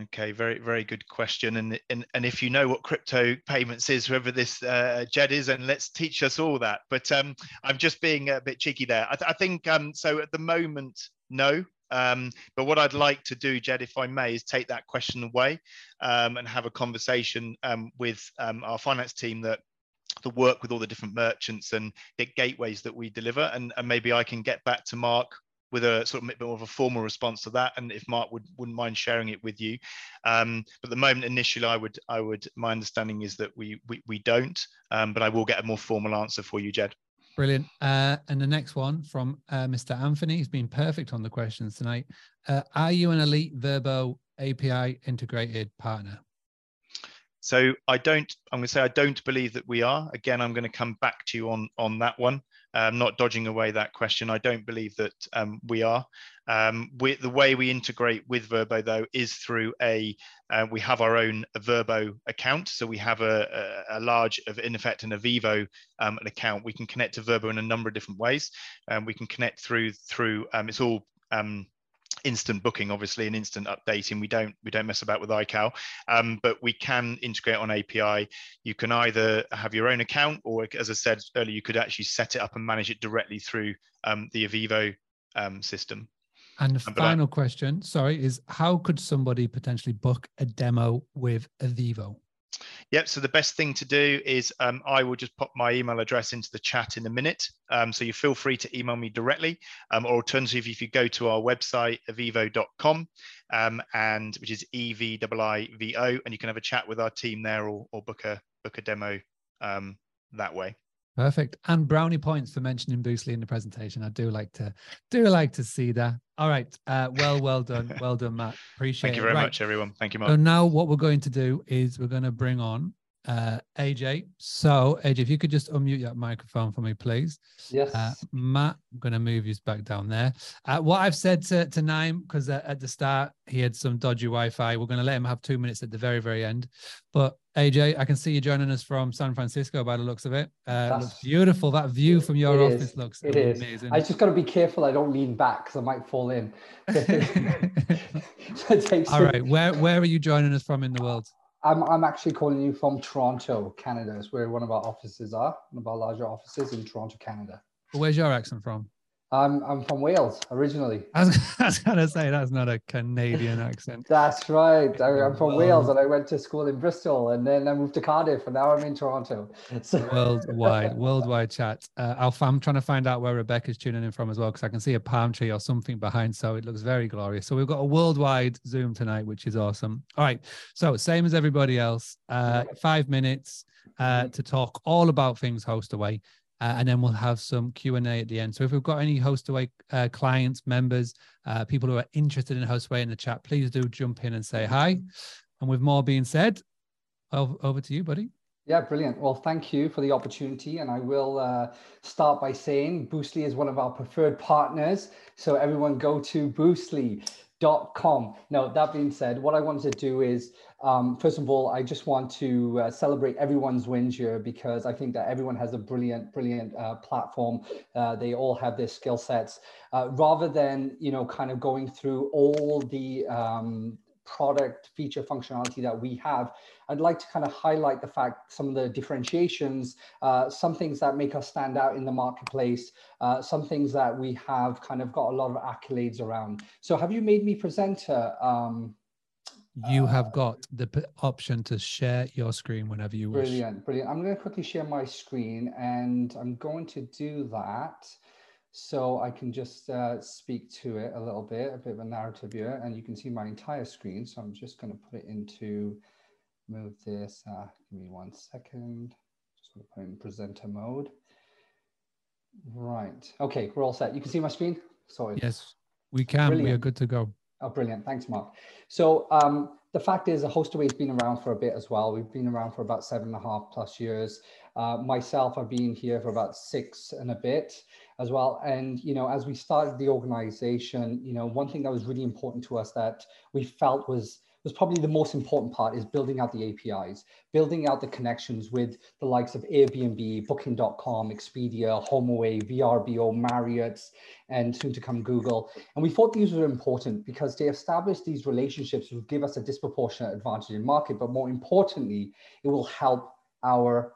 Okay, very very good question. And and and if you know what crypto payments is, whoever this uh, Jed is, and let's teach us all that. But um, I'm just being a bit cheeky there. I, th- I think um, so. At the moment, no. Um, but what I'd like to do, Jed, if I may, is take that question away um, and have a conversation um, with um, our finance team that the work with all the different merchants and get gateways that we deliver. And, and maybe I can get back to Mark with a sort of bit more of a formal response to that. And if Mark would wouldn't mind sharing it with you, um, but the moment initially, I would I would my understanding is that we we, we don't, um, but I will get a more formal answer for you, Jed. Brilliant. Uh, and the next one from uh, Mr. Anthony, he's been perfect on the questions tonight. Uh, are you an elite Vrbo API integrated partner? So I don't, I'm going to say I don't believe that we are. Again, I'm going to come back to you on, on that one. Um, not dodging away that question. I don't believe that um, we are. Um, we, the way we integrate with Vrbo though is through a, uh, we have our own Vrbo account. So we have a, a, a large of in effect an Eviivo um, an account. We can connect to Vrbo in a number of different ways. Um, we can connect through, through um, it's all um, instant booking obviously and instant updating. We don't we don't mess about with iCal um, but we can integrate on api you can either have your own account or as i said earlier you could actually set it up and manage it directly through um, the Eviivo um, system. And the final I, question sorry is how could somebody potentially book a demo with Eviivo Yep. So the best thing to do is um, I will just pop my email address into the chat in a minute. Um, so you feel free to email me directly, um, or alternatively, if you go to our website eviivo.com, um, and which is E V I V O, and you can have a chat with our team there, or, or book a book a demo um, that way. Perfect. And brownie points for mentioning Boostly in the presentation. I do like to do like to see that. All right. Uh, well, well done. Well done, Matt. Appreciate it. Thank you it. very right. much, everyone. Thank you, Mark. So now what we're going to do is we're going to bring on uh, AJ. So AJ, if you could just unmute your microphone for me, please. Yes. Uh, Matt, I'm going to move you back down there. Uh, what I've said to, to Naim, because uh, at the start he had some dodgy Wi-Fi, we're going to let him have two minutes at the very, very end. But AJ, I can see you joining us from San Francisco by the looks of it. Uh, it looks beautiful. That view from your office is. looks it amazing. is. I just got to be careful I don't lean back because I might fall in. so All right. Where where are you joining us from in the world? I'm, I'm actually calling you from Toronto, Canada. Is where one of our offices are, one of our larger offices in Toronto, Canada. Where's your accent from? I'm, I'm from Wales originally. I was, I was gonna say that's not a Canadian accent. That's right. I, am from Wales and I went to school in Bristol and then I moved to Cardiff and now I'm in Toronto. So worldwide, worldwide chat. Uh, Alpha, I'm trying to find out where Rebecca's tuning in from as well because I can see a palm tree or something behind, so it looks very glorious. So we've got a worldwide Zoom tonight, which is awesome. All right, so same as everybody else, uh, five minutes uh, to talk all about things Hostaway. Uh, and then we'll have some q&a at the end so if we've got any hostaway uh, clients members uh, people who are interested in hostaway in the chat please do jump in and say hi and with more being said over, to you buddy yeah, brilliant. Well, thank you for the opportunity. And I will uh, start by saying Boostly is one of our preferred partners. So everyone go to boostly.com. Now, that being said, what I wanted to do is, um, first of all, I just want to uh, celebrate everyone's wins here because I think that everyone has a brilliant, brilliant uh, platform. Uh, they all have their skill sets. Uh, rather than, you know, kind of going through all the um, product feature functionality that we have, I'd like to kind of highlight the fact some of the differentiations, uh, some things that make us stand out in the marketplace, uh, some things that we have kind of got a lot of accolades around. So have you made me presenter? Um, you have got the option to share your screen whenever you wish. Brilliant, brilliant. I'm going to quickly share my screen and I'm going to do that so I can just uh, speak to it a little bit, a bit of a narrative here, and you can see my entire screen. So I'm just going to put it into move this. Uh, give me one second. Just going to put it in presenter mode. Right. Okay, we're all set. You can see my screen? Sorry. Yes, we can. Brilliant. We are good to go. Oh, brilliant. Thanks, Mark. So um, the fact is, Hostaway's been around for a bit as well. We've been around for about seven and a half plus years. Uh, myself, I've been here for about six and a bit as well. And, you know, as we started the organization, you know, one thing that was really important to us that we felt was was probably the most important part is building out the APIs, building out the connections with the likes of Airbnb, Booking.com, Expedia, HomeAway, VRBO, Marriott's, and soon to come Google. And we thought these were important because they establish these relationships will give us a disproportionate advantage in market, but more importantly, it will help our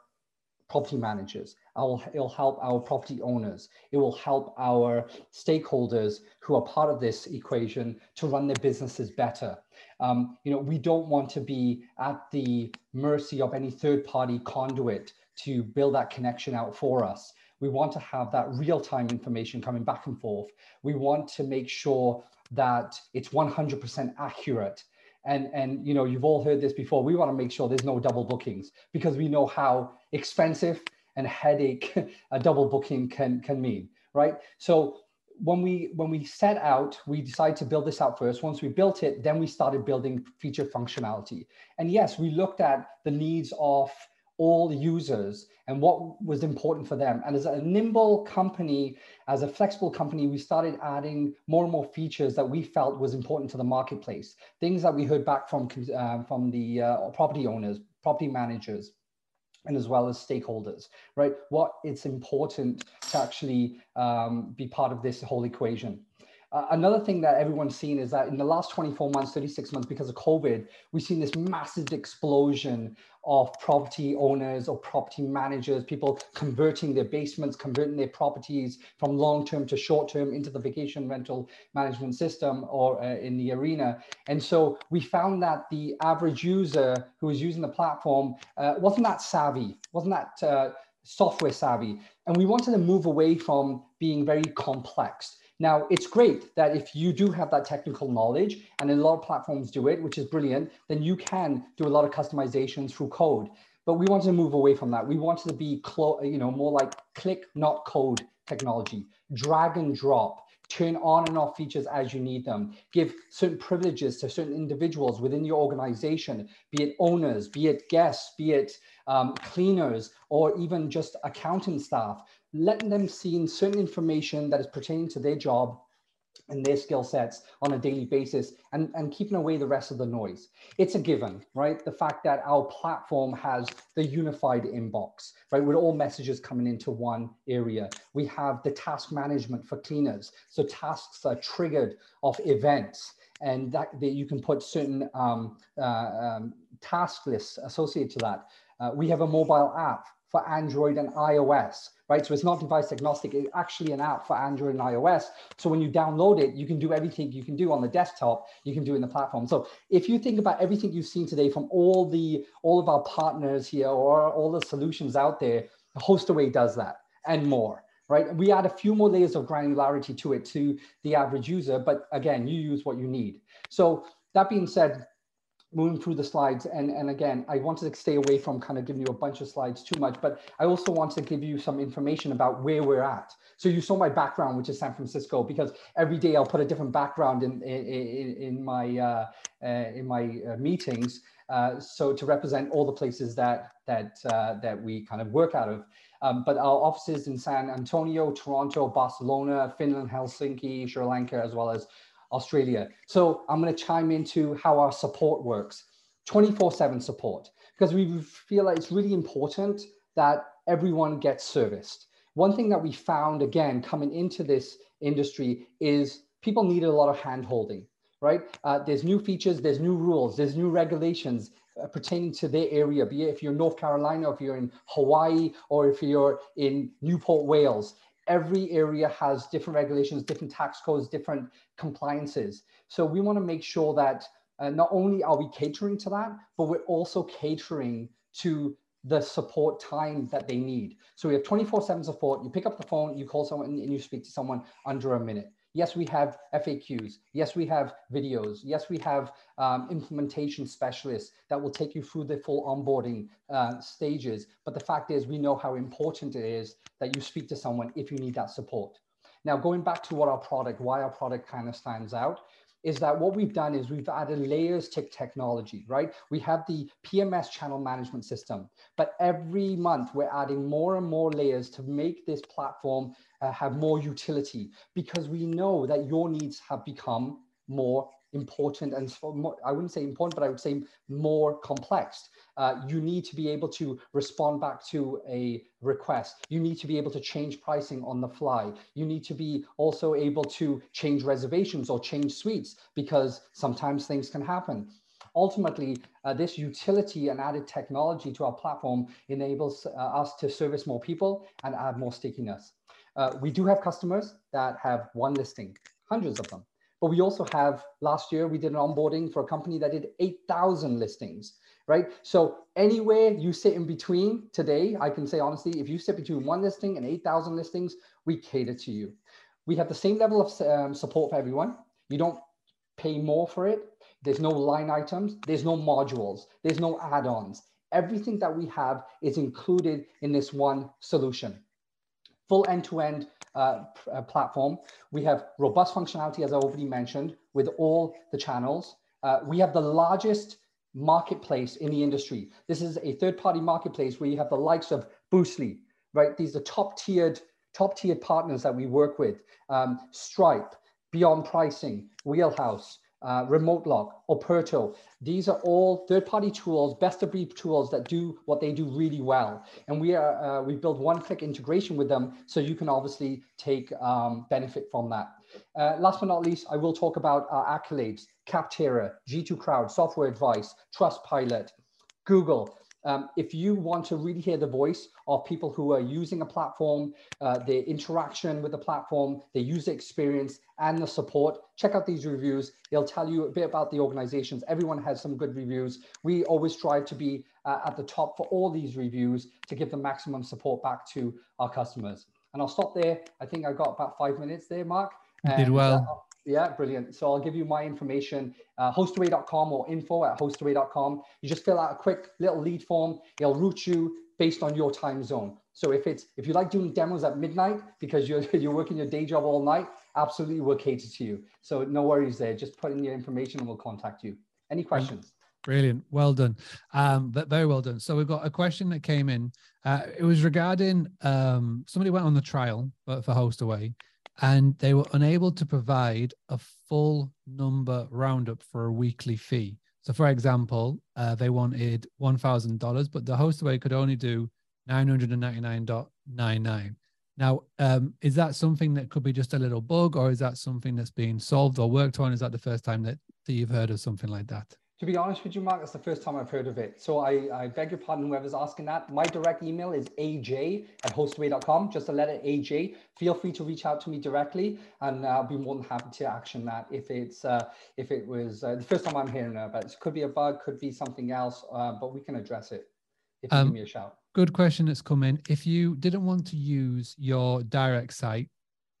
property managers. Will, it'll help our property owners. It will help our stakeholders who are part of this equation to run their businesses better. Um, you know, we don't want to be at the mercy of any third-party conduit to build that connection out for us. We want to have that real-time information coming back and forth. We want to make sure that it's 100% accurate and and you know you've all heard this before we want to make sure there's no double bookings because we know how expensive and headache a double booking can can mean right so when we when we set out we decided to build this out first once we built it then we started building feature functionality and yes we looked at the needs of all users and what was important for them. And as a nimble company, as a flexible company, we started adding more and more features that we felt was important to the marketplace. Things that we heard back from, uh, from the uh, property owners, property managers, and as well as stakeholders, right? What it's important to actually um, be part of this whole equation. Uh, another thing that everyone's seen is that in the last 24 months, 36 months, because of COVID, we've seen this massive explosion of property owners or property managers, people converting their basements, converting their properties from long term to short term into the vacation rental management system or uh, in the arena. And so we found that the average user who was using the platform uh, wasn't that savvy, wasn't that uh, software savvy. And we wanted to move away from being very complex. Now, it's great that if you do have that technical knowledge, and a lot of platforms do it, which is brilliant, then you can do a lot of customizations through code. But we wanted to move away from that. We wanted to be, you know, more like click, not code technology, drag and drop, turn on and off features as you need them, give certain privileges to certain individuals within your organization, be it owners, be it guests, be it um, cleaners, or even just accounting staff. Letting them see certain information that is pertaining to their job and their skill sets on a daily basis and, and keeping away the rest of the noise. It's a given, right? The fact that our platform has the unified inbox, right? With all messages coming into one area. We have the task management for cleaners. So tasks are triggered off events and that, that you can put certain um, uh, um, task lists associated to that. Uh, we have a mobile app for Android and iOS, right? So it's not device agnostic, it's actually an app for Android and iOS. So when you download it, you can do everything you can do on the desktop, you can do in the platform. So if you think about everything you've seen today from all the all of our partners here or all the solutions out there, Hostaway does that and more. Right. We add a few more layers of granularity to it to the average user, but again, you use what you need. So that being said, moving through the slides and and again i wanted to stay away from kind of giving you a bunch of slides too much but i also want to give you some information about where we're at. So you saw my background which is san francisco because every day i'll put a different background in in, in my uh, uh, in my uh, meetings uh, so to represent all the places that that uh, that we kind of work out of. Um, but our offices in san antonio toronto barcelona finland helsinki sri lanka as well as Australia. So I'm going to chime into how our support works 24 7 support because we feel like it's really important that everyone gets serviced. One thing that we found again coming into this industry is people need a lot of hand holding, right? Uh, there's new features, there's new rules, there's new regulations uh, pertaining to their area, be it if you're in North Carolina, if you're in Hawaii, or if you're in Newport, Wales every area has different regulations, different tax codes, different compliances. So we want to make sure that uh, not only are we catering to that, but we're also catering to the support time that they need. So we have 24 7 support. You pick up the phone, you call someone, and you speak to someone under a minute. Yes, we have FAQs. Yes, we have videos. Yes, we have um, implementation specialists that will take you through the full onboarding uh, stages. But the fact is, we know how important it is that you speak to someone if you need that support. Now, going back to what our product, why our product kind of stands out, is that what we've done is we've added layers to technology, right? We have the PMS channel management system, but every month we're adding more and more layers to make this platform uh, have more utility because we know that your needs have become more important and more, I wouldn't say important, but I would say more complex. Uh, you need to be able to respond back to a request. You need to be able to change pricing on the fly. You need to be also able to change reservations or change suites because sometimes things can happen. Ultimately, uh, this utility and added technology to our platform enables uh, us to service more people and add more stickiness. Uh, we do have customers that have one listing, hundreds of them. But we also have, last year, we did an onboarding for a company that did 8,000 listings, right? So anywhere you sit in between today, I can say honestly, if you sit between one listing and 8,000 listings, we cater to you. We have the same level of um, support for everyone. You don't pay more for it. There's no line items. There's no modules. There's no add-ons. Everything that we have is included in this one solution. Full end-to-end uh, uh, platform. We have robust functionality, as I already mentioned, with all the channels. Uh, we have the largest marketplace in the industry. This is a third-party marketplace where you have the likes of Boostly, right? These are top-tiered, top-tiered partners that we work with. Um, Stripe, Beyond Pricing, Wheelhouse, uh, RemoteLock, Operto. These are all third-party tools, best-of-breed tools that do what they do really well. And we are uh, we build one-click integration with them, so you can obviously take um, benefit from that. Uh, last but not least, I will talk about our accolades: Capterra, G2 Crowd, Software Advice, Trustpilot, Google. Um, if you want to really hear the voice of people who are using a platform, uh, their interaction with the platform, their user experience, and the support, check out these reviews. They'll tell you a bit about the organizations. Everyone has some good reviews. We always strive to be uh, at the top for all these reviews to give the maximum support back to our customers. And I'll stop there. I think I got about five minutes there, Mark. You did well. Yeah, brilliant. So I'll give you my information, uh, hostaway.com or info at hostaway.com. You just fill out a quick little lead form. It'll route you based on your time zone. So if it's if you like doing demos at midnight because you're you're working your day job all night, absolutely we'll cater to you. So no worries there. Just put in your information and we'll contact you. Any questions? Brilliant. Well done. Um, but very well done. So we've got a question that came in. Uh, it was regarding um, somebody went on the trial for Hostaway and they were unable to provide a full number roundup for a weekly fee. So, for example, uh, they wanted $1,000, but the Hostaway could only do 999.99. Now, um, is that something that could be just a little bug, or is that something that's being solved or worked on? Is that the first time that, that you've heard of something like that? To be honest with you, Mark, that's the first time I've heard of it. So I, I beg your pardon, whoever's asking that. My direct email is aj at hostaway.com, just a letter aj. Feel free to reach out to me directly, and I'll be more than happy to action that if it's uh, if it was uh, the first time I'm hearing about it. It could be a bug, could be something else, uh, but we can address it if you um, give me a shout. Good question that's come in. If you didn't want to use your direct site,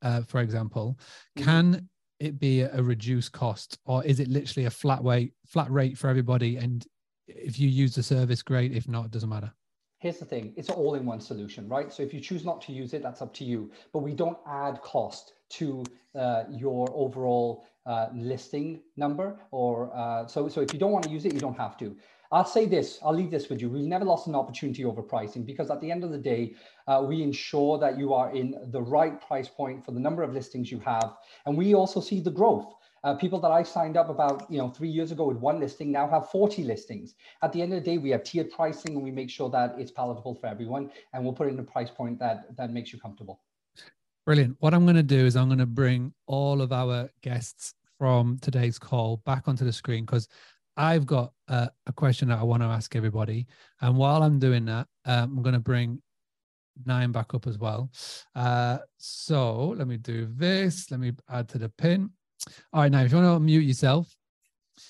uh, for example, mm-hmm. can it be a reduced cost or is it literally a flat rate flat rate for everybody? And if you use the service great. If not it doesn't matter. Here's the thing. It's an all-in-one solution right? So if you choose not to use it that's up to you. But we don't add cost to uh, your overall uh, listing number or uh, so so if you don't want to use it you don't have to I'll say this, I'll leave this with you. We've never lost an opportunity over pricing because at the end of the day, uh, we ensure that you are in the right price point for the number of listings you have. And we also see the growth. Uh, people that I signed up about you know three years ago with one listing now have 40 listings. At the end of the day, we have tiered pricing and we make sure that it's palatable for everyone, and we'll put in a price point that that makes you comfortable. Brilliant. What I'm going to do is I'm going to bring all of our guests from today's call back onto the screen because I've got a, a, question that I want to ask everybody. And while I'm doing that, um, I'm going to bring Naim back up as well. Uh, so let me do this. Let me add to the pin. All right, now if you want to mute yourself,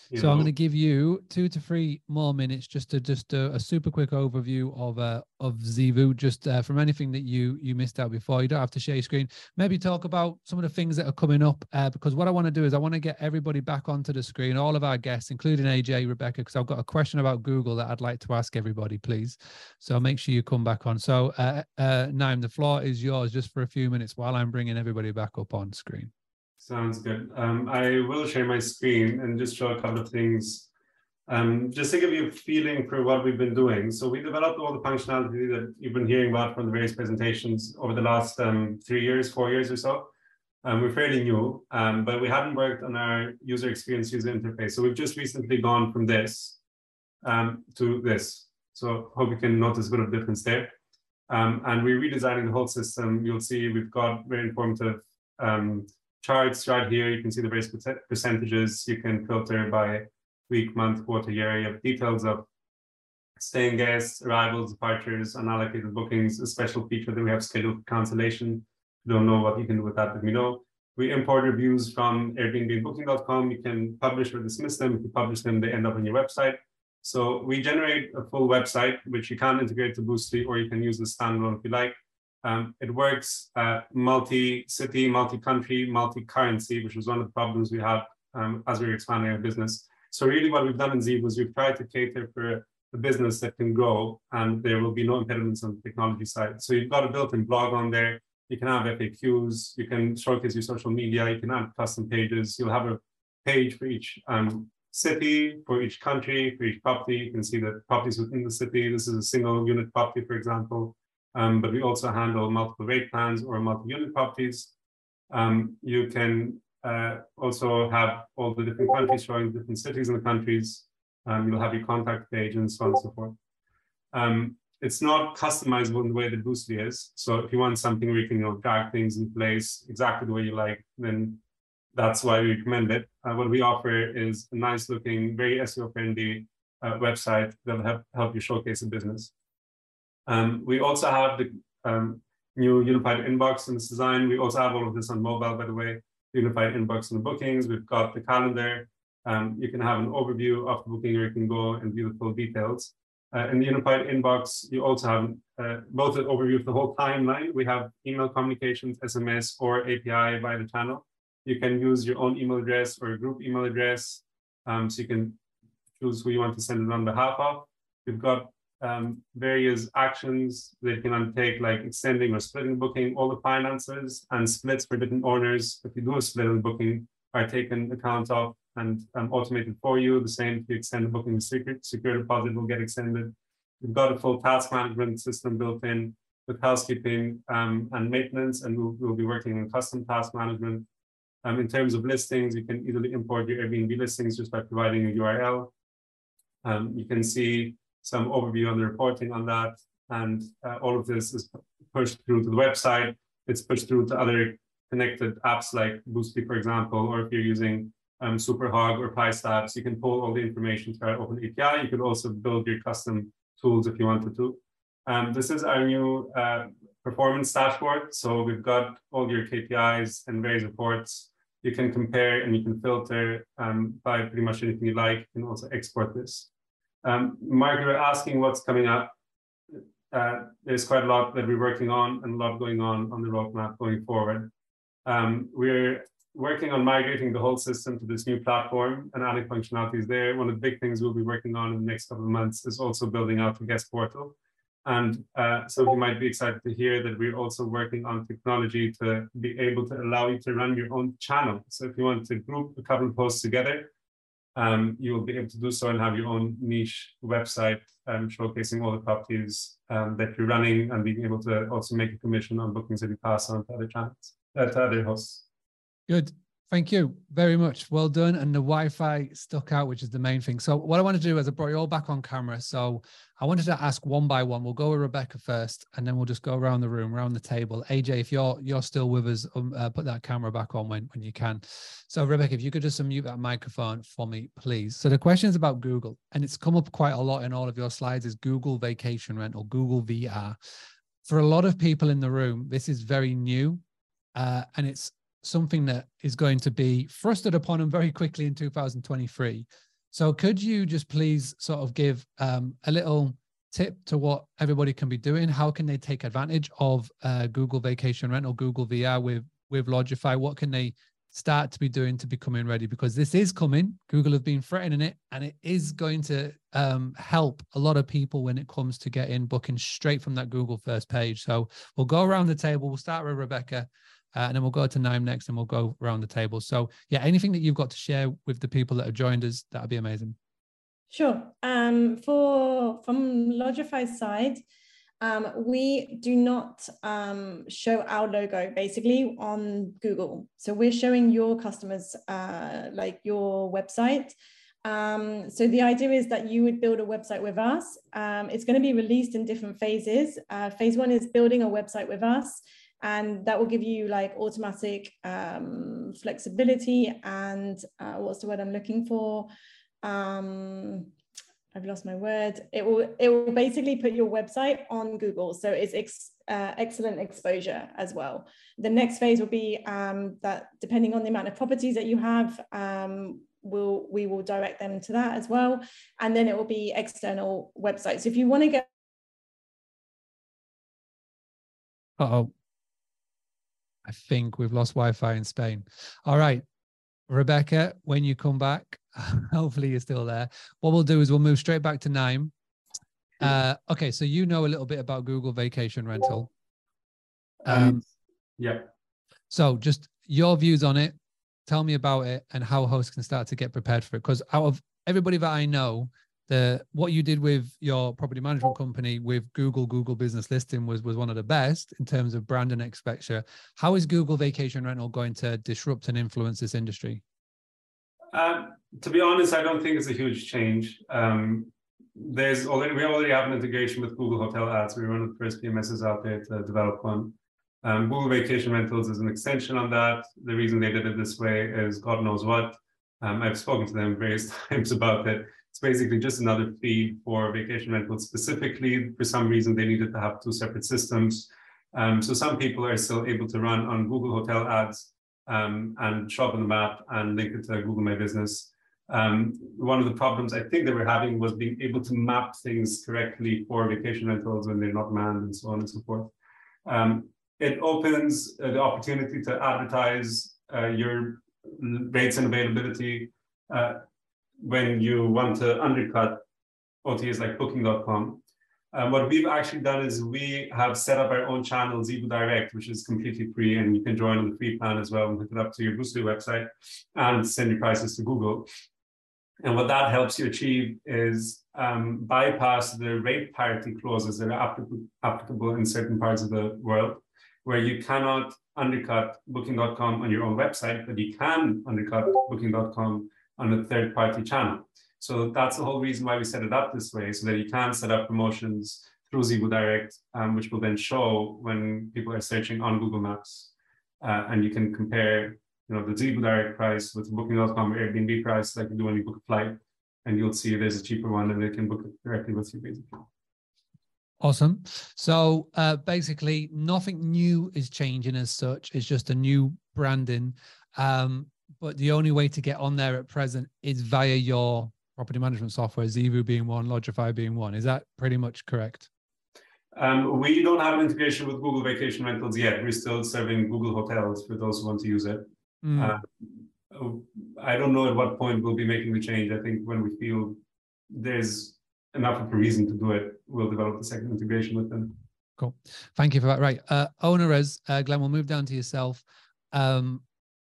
you so know. I'm going to give you two to three more minutes just to just do a super quick overview of uh, of Zeevou, just uh, from anything that you you missed out before. You don't have to share your screen. Maybe talk about some of the things that are coming up uh, because what I want to do is I want to get everybody back onto the screen, all of our guests, including AJ, Rebecca, because I've got a question about Google that I'd like to ask everybody, please. So make sure you come back on. So uh, uh, Naim, the floor is yours just for a few minutes while I'm bringing everybody back up on screen. Sounds good. Um, I will share my screen and just show a couple of things um, just to give you a feeling for what we've been doing. So we developed all the functionality that you've been hearing about from the various presentations over the last um, three years, four years or so. Um, we're fairly new, um, but we haven't worked on our user experience, user interface. So we've just recently gone from this um, to this. So hope you can notice a bit of difference there. Um, and we're redesigning the whole system. You'll see we've got very informative charts right here. You can see the various percentages. You can filter by week, month, quarter, year. You have details of staying guests, arrivals, departures, unallocated bookings, a special feature that we have scheduled cancellation. don't know what you can do with that, let me know. We import reviews from Airbnb and Booking.com. You can publish or dismiss them. If you publish them, they end up on your website. So we generate a full website, which you can integrate to Boostly, or you can use the standalone if you like. Um, it works uh, multi-city, multi-country, multi-currency, which was one of the problems we had um, as we were expanding our business. So really what we've done in Zeevou was we've tried to cater for a business that can grow and there will be no impediments on the technology side. So you've got a built-in blog on there. You can have FAQs, you can showcase your social media, you can add custom pages. You'll have a page for each um, city, for each country, for each property. You can see the properties within the city. This is a single unit property, for example um, but we also handle multiple rate plans or multi-unit properties. Um, you can uh, also have all the different countries showing different cities in the countries. Um, you'll have your contact page and so on and so forth. Um, it's not customizable in the way that Boostly is. So if you want something where you can you know, drag things in place exactly the way you like, then that's why we recommend it. Uh, what we offer is a nice looking, very SEO friendly uh, website that will help, help you showcase a business. Um, we also have the um, new unified inbox in this design. We also have all of this on mobile, by the way, unified inbox and bookings. We've got the calendar. Um, you can have an overview of the booking or you can go and view the full details. Uh, in the unified inbox, you also have uh, both an overview of the whole timeline. We have email communications, SMS, or API via the channel. You can use your own email address or a group email address. Um, so you can choose who you want to send it on behalf of. We've got um, various actions that you can undertake, like extending or splitting booking, all the finances and splits for different owners. If you do a split in booking, are taken account of and um, automated for you. The same if you extend the booking secret, secure deposit will get extended. We've got a full task management system built in with housekeeping um, and maintenance, and we'll, we'll, be working on custom task management. Um, in terms of listings, you can easily import your Airbnb listings just by providing a URL. Um, you can see some overview on the reporting on that. And uh, all of this is pushed through to the website. It's pushed through to other connected apps like Boostly, for example, or if you're using um, Superhog or PriceStats, you can pull all the information through our open API. You could also build your custom tools if you wanted to. Um, this is our new uh, performance dashboard. So we've got all your KPIs and various reports. You can compare and you can filter um, by pretty much anything you like. You can also export this. Um, Margaret, asking what's coming up. Uh, there's quite a lot that we're working on and a lot going on on the roadmap going forward. Um, we're working on migrating the whole system to this new platform and adding functionalities there. One of the big things we'll be working on in the next couple of months is also building out the guest portal. And uh, so you might be excited to hear that we're also working on technology to be able to allow you to run your own channel. So if you want to group a couple of posts together, um, you will be able to do so and have your own niche website um, showcasing all the properties um, that you're running and being able to also make a commission on bookings that you pass on to other channels, uh, to other hosts. Good. Thank you very much. Well done. And the Wi-Fi stuck out, which is the main thing. So what I want to do is I brought you all back on camera. So I wanted to ask one by one. We'll go with Rebecca first, and then we'll just go around the room, around the table. AJ, if you're you're still with us, um, uh, put that camera back on when when you can. So Rebecca, if you could just unmute that microphone for me, please. So the question is about Google, and it's come up quite a lot in all of your slides. Is Google Vacation Rental, Google VR? For a lot of people in the room, this is very new, uh, and it's something that is going to be thrusted upon them very quickly in 2023. So could you just please sort of give um, a little tip to what everybody can be doing? How can they take advantage of uh, Google Vacation Rental, Google VR with with Lodgify? What can they start to be doing to becoming ready? Because this is coming. Google have been threatening it, and it is going to um, help a lot of people when it comes to getting booking straight from that Google first page. So we'll go around the table. We'll start with Rebecca. Uh, and then we'll go to Naim next and we'll go around the table. So, yeah, anything that you've got to share with the people that have joined us, that'd be amazing. Sure. Um, for from Lodgify's side, um, we do not um, show our logo basically on Google. So we're showing your customers uh, like your website. Um, so the idea is that you would build a website with us. Um, it's going to be released in different phases. Uh, phase one is building a website with us and that will give you like automatic um, flexibility and uh, what's the word I'm looking for? Um, I've lost my word. It will it will basically put your website on Google, so it's ex, uh, excellent exposure as well. The next phase will be um, that depending on the amount of properties that you have, um, we'll we will direct them to that as well, and then it will be external websites. So if you want to get uh oh think we've lost Wi-Fi in Spain. All right, Rebecca, when you come back, hopefully you're still there. What we'll do is we'll move straight back to Naim. Uh, okay, so you know a little bit about Google Vacation Rental. Um, um, yeah. So just your views on it. Tell me about it and how hosts can start to get prepared for it. Because out of everybody that I know, the what you did with your property management company with Google Google Business Listing was was one of the best in terms of brand and exposure. How is Google Vacation Rental going to disrupt and influence this industry? Um, to be honest, I don't think it's a huge change. Um, there's already we already have an integration with Google Hotel Ads. We're one of the first PMSs out there to develop one. Um, Google Vacation Rentals is an extension on that. The reason they did it this way is God knows what. Um, I've spoken to them various times about it. It's basically just another feed for vacation rentals. Specifically, for some reason, they needed to have two separate systems. Um, so some people are still able to run on Google Hotel Ads um, and shop on the map and link it to Google My Business. Um, one of the problems I think they were having was being able to map things correctly for vacation rentals when they're not manned and so on and so forth. Um, it opens uh, the opportunity to advertise uh, your rates and availability uh, when you want to undercut OTAs like Booking.com. Um, what we've actually done is we have set up our own channel, Zeevou Direct, which is completely free, and you can join on the free plan as well and hook it up to your Boostly website and send your prices to Google. And what that helps you achieve is um, bypass the rate parity clauses that are applicable in certain parts of the world, where you cannot undercut Booking.com on your own website, but you can undercut Booking.com on a third party channel. So that's the whole reason why we set it up this way, so that you can set up promotions through Zeevou Direct, um, which will then show when people are searching on Google Maps. Uh, and you can compare you know, the Zeevou Direct price with Booking.com or Airbnb price, like you do when you book a flight, and you'll see there's a cheaper one and they can book it directly with you basically. Awesome. So uh, basically, nothing new is changing as such. It's just a new branding. Um, but the only way to get on there at present is via your property management software, Zeevou being one, Lodgify being one. Is that pretty much correct? Um, we don't have an integration with Google Vacation Rentals yet. We're still serving Google Hotels for those who want to use it. Mm. Uh, I don't know at what point we'll be making the change. I think when we feel there's enough of a reason to do it, we'll develop the second integration with them. Cool. Thank you for that. Right. Uh, OwnerRez, uh, Glenn, we'll move down to yourself. Um,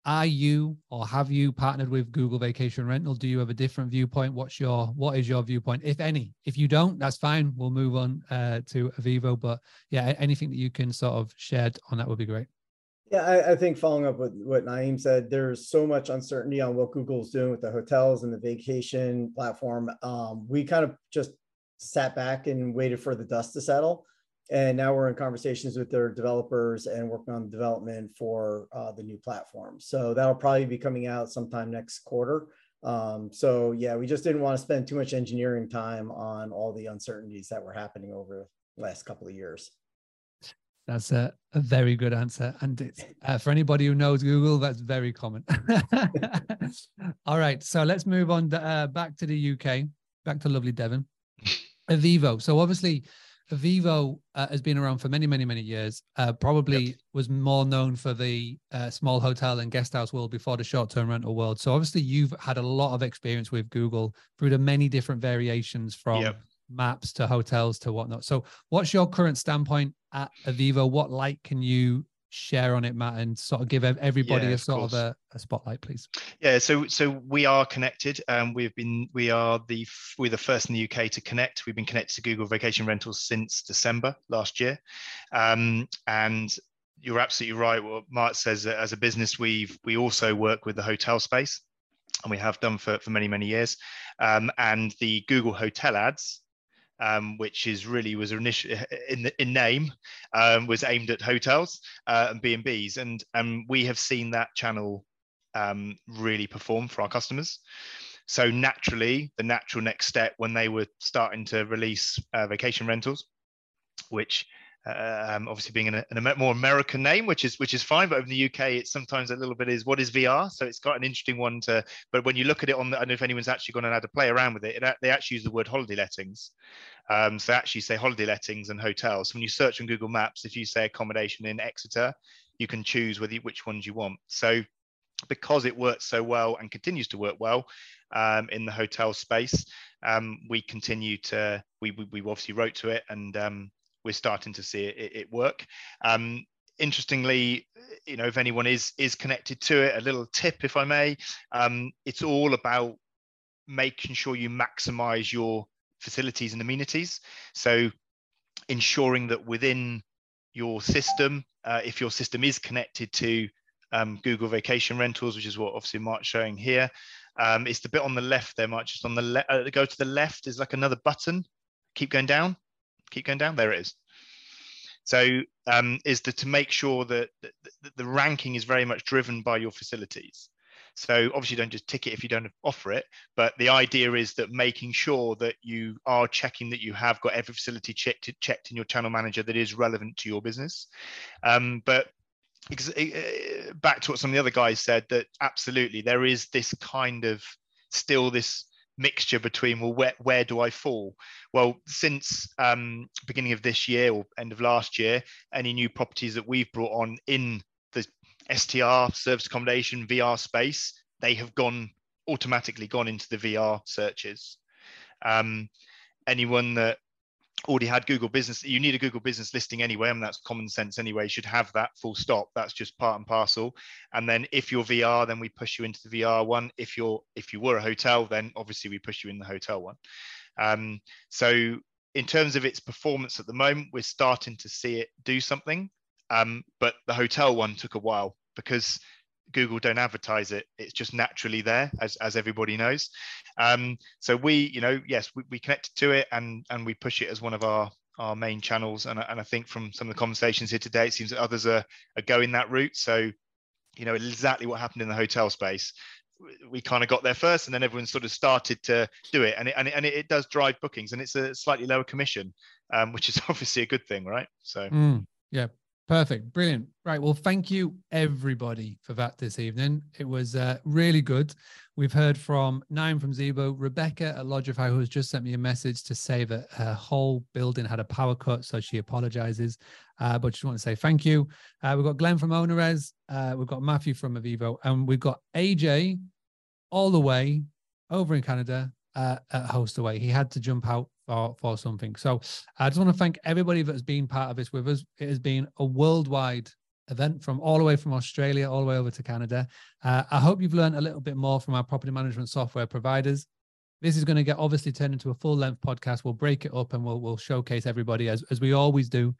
are you or have you partnered with Google Vacation Rental? Do you have a different viewpoint? What's your what is your viewpoint, if any? If you don't, that's fine. We'll move on uh, to Eviivo. But yeah, anything that you can sort of shed on that would be great. Yeah, I, I, think following up with what Naim said, there's so much uncertainty on what Google's doing with the hotels and the vacation platform. Um, we kind of just sat back and waited for the dust to settle. And now we're in conversations with their developers and working on development for uh, the new platform. So that'll probably be coming out sometime next quarter. Um, so yeah, we just didn't want to spend too much engineering time on all the uncertainties that were happening over the last couple of years. That's a, a very good answer. And it's, uh, for anybody who knows Google, that's very common. All right. So let's move on uh, back to the UK, back to lovely Devon. Eviivo. So obviously, Eviivo uh, has been around for many, many, many years. Uh, probably yep. was more known for the uh, small hotel and guest house world before the short-term rental world. So obviously, you've had a lot of experience with Google through the many different variations from yep maps to hotels to whatnot. So, what's your current standpoint at Eviivo? What light can you share on it, Matt, and sort of give everybody yeah, a sort of, of a, a, spotlight, please? Yeah, so so we are connected. Um, we've been we are the we're the first in the UK to connect. We've been connected to Google Vacation Rentals since December last year, um, and you're absolutely right. What Mark says as a business, we've we also work with the hotel space. And we have done for, for many, many years. Um, and the Google Hotel ads um, which is really was initially in in name um, was aimed at hotels uh, and B and B's, and and we have seen that channel um, really perform for our customers. So naturally, the natural next step when they were starting to release uh, vacation rentals, which um, obviously being an, an, more American name, which is which is fine. But in the UK, it's sometimes a little bit is what is VR. So it's got an interesting one to. But when you look at it on, the, I don't know if anyone's actually gone and had to play around with it. it they actually use the word holiday lettings. Um, so actually say holiday lettings and hotels. When you search on Google Maps, if you say accommodation in Exeter, you can choose whether you, which ones you want. So because it works so well and continues to work well um, in the hotel space, um, we continue to we, we, we obviously wrote to it and um, we're starting to see it, it work. Um, interestingly, you know, if anyone is is connected to it, a little tip, if I may, um, it's all about making sure you maximize your facilities and amenities. So ensuring that within your system, uh, if your system is connected to um, Google Vacation Rentals, which is what obviously Mark's showing here, um, it's the bit on the left there, Mark, just on the left, uh, go to the left is like another button. Keep going down, keep going down, there it is. So um, is the, to make sure that the, ranking is very much driven by your facilities. So obviously don't just tick it if you don't offer it, but the idea is that making sure that you are checking that you have got every facility checked checked in your channel manager that is relevant to your business. Um, but back to what some of the other guys said, that absolutely there is this kind of still this mixture between well where, where do i fall? Well since um, beginning of this year or end of last year any new properties that we've brought on in the str service accommodation vr space they have gone automatically gone into the vr searches. Um, anyone that already had Google Business. You need a Google Business listing anyway, and that's common sense anyway. You should have that full stop. That's just part and parcel. And then if you're VR, then we push you into the VR one. If you're if you were a hotel, then obviously we push you in the hotel one. Um, so in terms of its performance at the moment, we're starting to see it do something. Um, but the hotel one took a while because Google don't advertise it. It's just naturally there, as, as everybody knows. Um, so we, you know, yes, we, we connect to it and and we push it as one of our our main channels. And, and I think from some of the conversations here today, it seems that others are, are going that route. So, you know, exactly what happened in the hotel space. We kind of got there first, and then everyone sort of started to do it, and it, and it, and it does drive bookings, and it's a slightly lower commission, um, which is obviously a good thing, right? So, mm, yeah, Perfect. Brilliant. Right. Well, thank you everybody for that this evening. It was uh, really good. We've heard from Naim from Zeevou, Rebecca at Lodgify, who has just sent me a message to say that her whole building had a power cut. So she apologizes. Uh, but just want to say thank you. Uh, we've got Glenn from OwnerRez. Uh, we've got Matthew from Eviivo. And we've got AJ all the way over in Canada uh, at Hostaway. He had to jump out for, for something. So I just want to thank everybody that has been part of this with us. It has been a worldwide event from all the way from Australia all the way over to Canada. Uh, I hope you've learned a little bit more from our property management software providers. This is going to get obviously turned into a full length podcast. We'll break it up and we'll we'll showcase everybody as as we always do.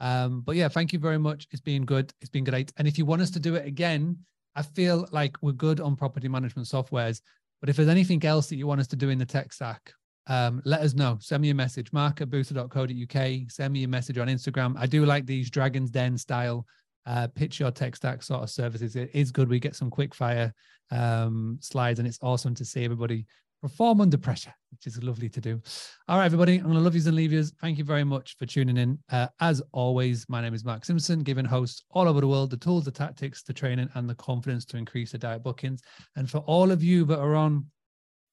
Um, but yeah, thank you very much. It's been good. It's been great. And if you want us to do it again, I feel like we're good on property management softwares. But if there's anything else that you want us to do in the tech stack, um, let us know. Send me a message, mark at boostly.co.uk. Send me a message on Instagram. I do like these Dragon's Den style uh, pitch your tech stack sort of services. It is good. We get some quick fire um, slides, and it's awesome to see everybody perform under pressure, which is lovely to do. All right, everybody, I'm going to love yous and leave yous. Thank you very much for tuning in. Uh, as always, my name is Mark Simpson, giving hosts all over the world the tools, the tactics, the training, and the confidence to increase the diet bookings. And for all of you that are on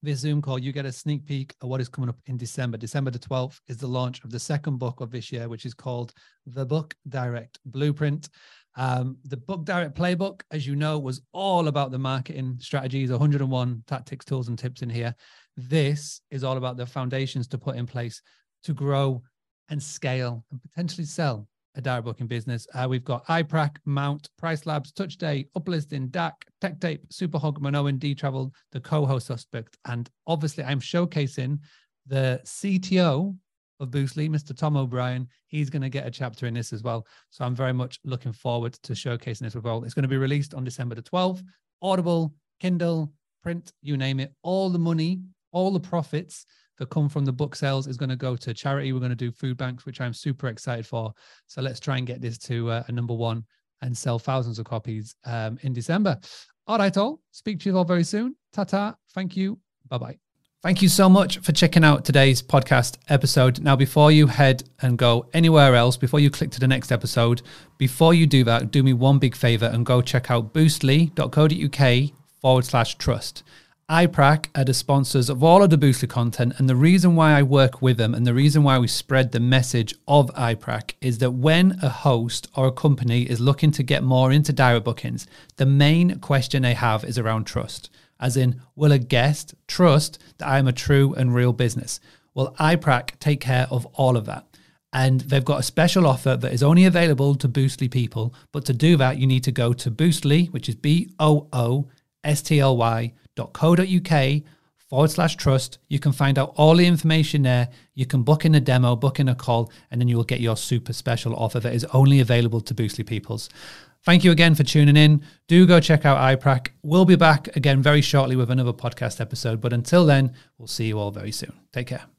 this Zoom call, you get a sneak peek of what is coming up in December. December the 12th is the launch of the second book of this year, which is called The Book Direct Blueprint. Um, the Book Direct Playbook, as you know, was all about the marketing strategies, 101 tactics, tools, and tips in here. This is all about the foundations to put in place to grow and scale and potentially sell a direct booking business. Uh, we've got iPrac, Mount, Price Labs, Touchstay, Uplisting, DAC, Tech Tape, Superhog, Monoan, D Travel, the co-host suspect. And obviously I'm showcasing the CTO of Boostly, Mr. Tom O'Brien. He's going to get a chapter in this as well. So I'm very much looking forward to showcasing this with all. It's going to be released on December the 12th. Audible, Kindle, print, you name it. All the money, all the profits that come from the book sales is going to go to charity. We're going to do food banks, which I'm super excited for. So let's try and get this to uh, a number one and sell thousands of copies um, in December. All right, all. Speak to you all very soon. Ta ta. Thank you. Bye bye. Thank you so much for checking out today's podcast episode. Now, before you head and go anywhere else, before you click to the next episode, before you do that, do me one big favor and go check out boostly.co.uk forward slash trust. iPrac are the sponsors of all of the Boostly content, and the reason why I work with them and the reason why we spread the message of iPrac is that when a host or a company is looking to get more into direct bookings, the main question they have is around trust as in, will a guest trust that I am a true and real business? Well, iPrac take care of all of that. And they've got a special offer that is only available to Boostly people. But to do that, you need to go to Boostly, which is B O O S T L Y dot co dot UK forward slash trust. You can find out all the information there. You can book in a demo, book in a call, and then you will get your super special offer that is only available to Boostly Peoples. Thank you again for tuning in. Do go check out iPrac. We'll be back again very shortly with another podcast episode. But until then, we'll see you all very soon. Take care.